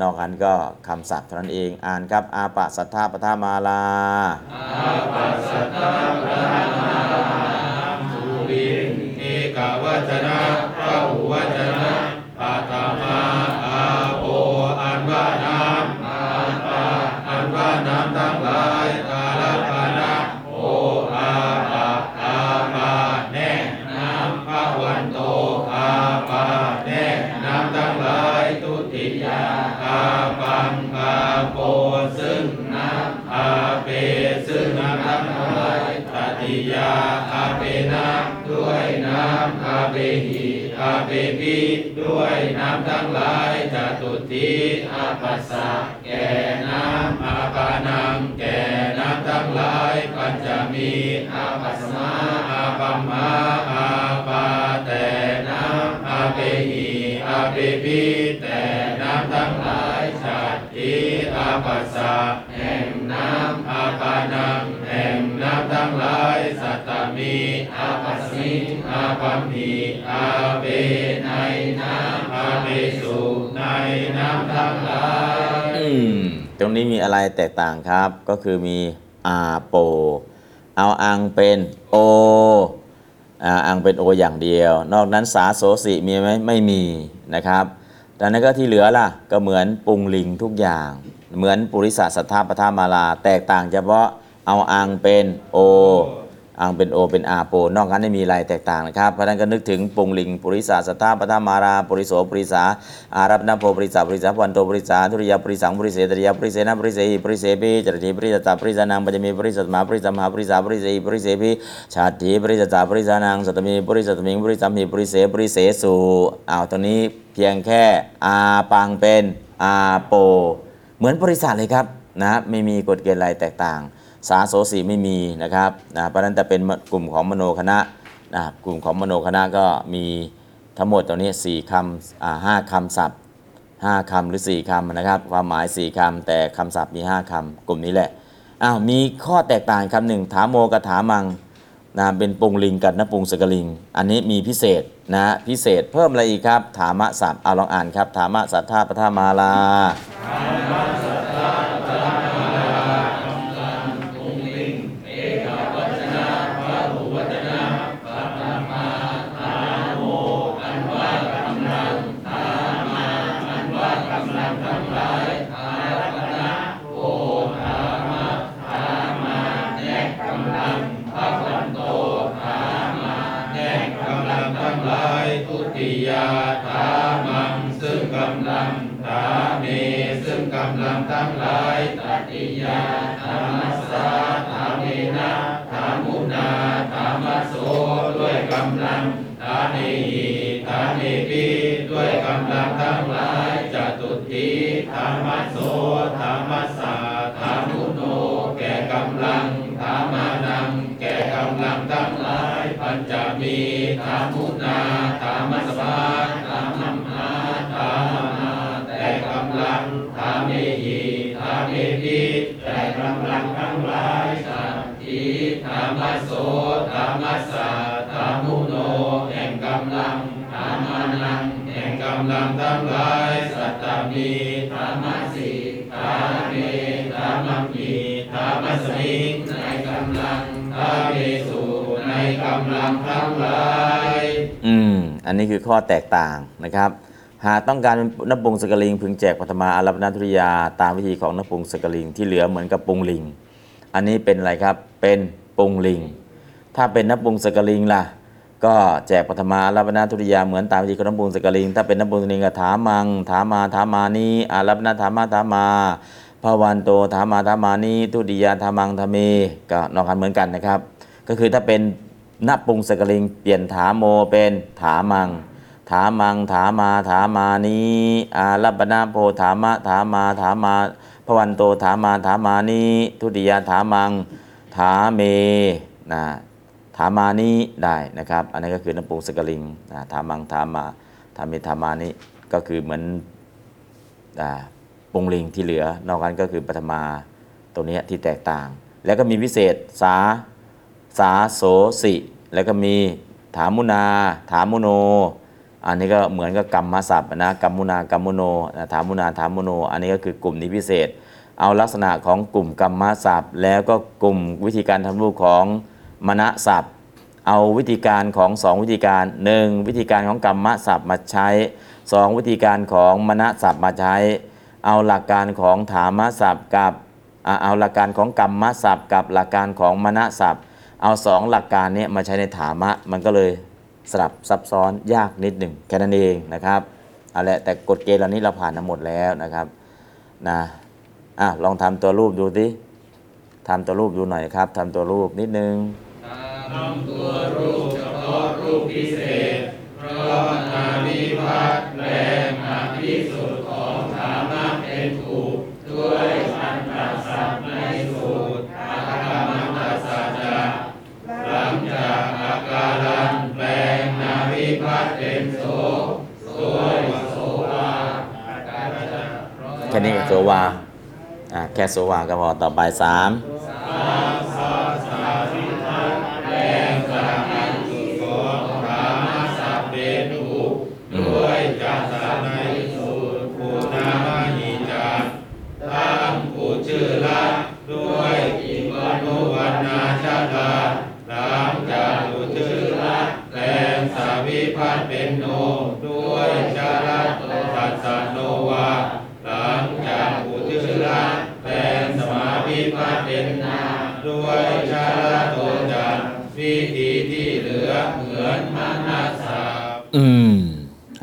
นอกนั้นก็คำศัพท์เท่านั้นเอง อ่านครับ อาปะสัทธาปทามาลาอาปัสสตาปะทานาสุ ด้วยน้ำทั้งหลายจตุติอาปัสสะแก่น้ำอาปานังแก่น้ำทั้งหลายปัญจมีอาปัสมาอาปัมมาอาปาแต่น้ำอาเปหิอาเปพิแต่น้ำทั้งหลายชาติอาปัสสะแห่งน้ำอาปานังแห่งน้ำทั้งหลายสัตตมีอาปัสสิอาปัมหิอาเป ตรงนี้มีอะไรแตกต่างครับ ก็คือมีอาโป เอาอังเป็นโออังเป็นโออย่างเดียว นอกนั้นสาโสสิมีไหมไม่มีนะครับดังนั้นก็ที่เหลือล่ะก็เหมือนปรุงลิงทุกอย่าง เหมือนปุริสสัทธาปทามาลา แตกต่างเฉพาะเอาอังเป็นโอ อังเป็นโอเป็นอาโป นอกนั้นไม่มีอะไรแตกต่างนะครับ เพราะนั้นก็นึกถึงปุงลิงปุริสาสัทธาปทามาราปุริโสปุริสาอารับนาโพปุริสาปุริสาวันโตปุริสาทุริยาปุริสังปุริเสตริยาปุริเสนาปุริเสหิปุริเสปิจริติปุริสตาปุริสานังปัจมีปุริสัตมาปุริสัมมาปุริสาปุริเสหิปุริเสปิชาติปุริสตาปุริสานังสัตมีปุริสัตมิงปุริสัมหิปุริเสปุริเสสุเอาวตรงนี้เพียงแค่อาปังเป็นอาโป เหมือนบริษัทเลยครับนะไม่มีกฎเกณฑ์อะไรแตกต่าง สาโสสีไม่มีนะครับนะเพราะนั้นแต่เป็นกลุ่มของมโนคณะนะกลุ่มของมโนคณะก็มีทั้งหมดตรงนี้สี่คำอ่าห้าคำศัพท์ห้าคำหรือสี่คำนะครับความหมายสี่คำแต่คำศัพท์มีห้าคำกลุ่มนี้แหละอ้าวมีข้อแตกต่างคำหนึ่งถามโมกับถามังนะเป็นปุงลิงกับนปุงสกลิง อันนี้มีพิเศษนะพิเศษเพิ่มอะไรอีกครับ ถามะศัพท์เอาลองอ่านครับ ถามะสัทธาปทามาลา มัสโสธามัสสาธามุโนแห่งกำลังธามานังแห่งกำลังทั้งหลายสัตตมีธามัสสิธาเมธามัมมีธามัสมิงในกำลังธาเมสุในกำลังทั้งหลายอืมอันนี้คือข้อแตกต่างนะครับหากต้องการเป็นนปงสกลิง พึงแจกปฐมาอารัปนาทุริยา ตามวิธีของนปรุงสกลิง ที่เหลือเหมือนกับปงลิง อันนี้เป็นอะไรครับเป็น ปงลิง ถ้าเป็นนปรุงสกลิงล่ะ ก็แจกปฐมาอารัปนาทุริยาเหมือนตามวิธีของนปรุงสกลิง ถ้าเป็นนปรุงสกลิงก็ถามัง ถามาถามานีอารัปนาถามาถามาภวันโตถามาถามานีทุติยาถามังธเมก็นอกกันเหมือนกันนะครับ ก็คือถ้าเป็นนปรุงสกลิง เปลี่ยนถาโมเป็นถามังถามังถามาถามานีอารัปนาโพถามะถามาถามาพวันโตถามาถามานีทุติยาถามัง ถาเมนะถามานีได้นะครับ อันนี้ก็คือนปรุงสกลิงนะถามังถามาถาเมถามานีก็คือเหมือนปรุงลิงที่เหลือ นอกนั้นก็คือปฐมาตัวนี้ที่แตกต่าง แล้วก็มีพิเศษสาสาโสสิ แล้วก็มีถามุนา ถามุโน อันนี้ก็เหมือนกับกรรมมาศัพท์นะกรรมุนากรรมุโนนะถามุนาถามุโน อันนี้ก็คือกลุ่มนี้พิเศษ เอาลักษณะของกลุ่มกรรมมาศัพท์ แล้วก็กลุ่มวิธีการทำรูปของมณศัพท์ เอาวิธีการของสองวิธีการหนึ่งวิธีการของกรรมศัพท์มาใช้สองวิธีการของมณศัพท์มาใช้ เอาหลักการของถามศัพท์กับเอาหลักการของกรรมศัพท์ กับหลักการของมณศัพท์ เอาสองหลักการนี้มาใช้ในถามะ มันก็เลยสลับซับซ้อนยากนิดหนึ่งแค่นั้นเองนะครับเอาละแต่กฎเกณฑ์เหล่านี้เราผ่านมาหมดแล้วนะครับนะ อะลองทำตัวรูปดูสิทำตัวรูปดูหน่อยครับทำตัวรูปนิดนึงทำตัวรูปเฉพาะรูปพิเศษเพราะนาวิพัฒน์แรงอาภิสุดของฐานะเป็นถูกด้วยอันตัดสัตว์ในสูตรอาคามันตสัจจะหลังจากอาการันแปลงนาวิพัฒน์เป็นโสโสยโสวาอาการันแค่นี้ก็โซวาอะ แค่สว่างก็พอต่อไปสาม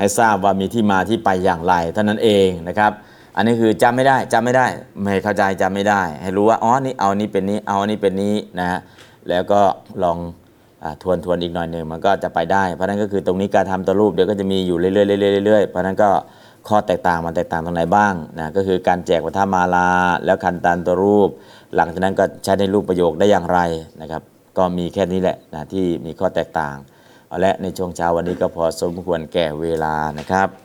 ให้ทราบว่ามีที่มาที่ไปอย่างไรเท่านั้นเองนะครับ อันนี้คือจำไม่ได้จำไม่ได้ไม่เข้าใจจำไม่ได้ ให้รู้ว่าอ๋อนี่เอานี้เป็นนี้เอาอันนี้เป็นนี้นะฮะแล้วก็ลองอทวนทวนอีกหน่อยหนึ่งมันก็จะไปได้ เพราะนั้นก็คือตรงนี้การทำตัวรูปเดี๋ยวก็จะมีอยู่เรื่อยๆเรื่อยๆเรื่อยๆเพราะฉะนั้นก็ข้อแตกต่างมันแตกต่างตรงไหนบ้างนะก็คือการแจกวัฒมาลา แล้วคันตันตัวรูป หลังจากนั้นก็ใช้ในรูปประโยคได้อย่างไรนะครับ ก็มีแค่นี้แหละนะที่มีข้อแตกต่าง และในช่วงเช้าวันนี้ก็พอสมควรแก่เวลานะครับ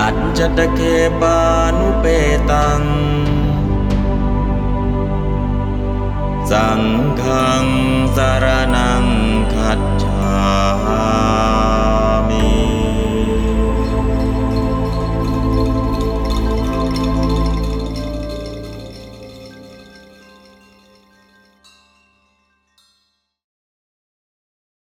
อัจจตเคปานุเปตัง สังฆสารนังขัดฉา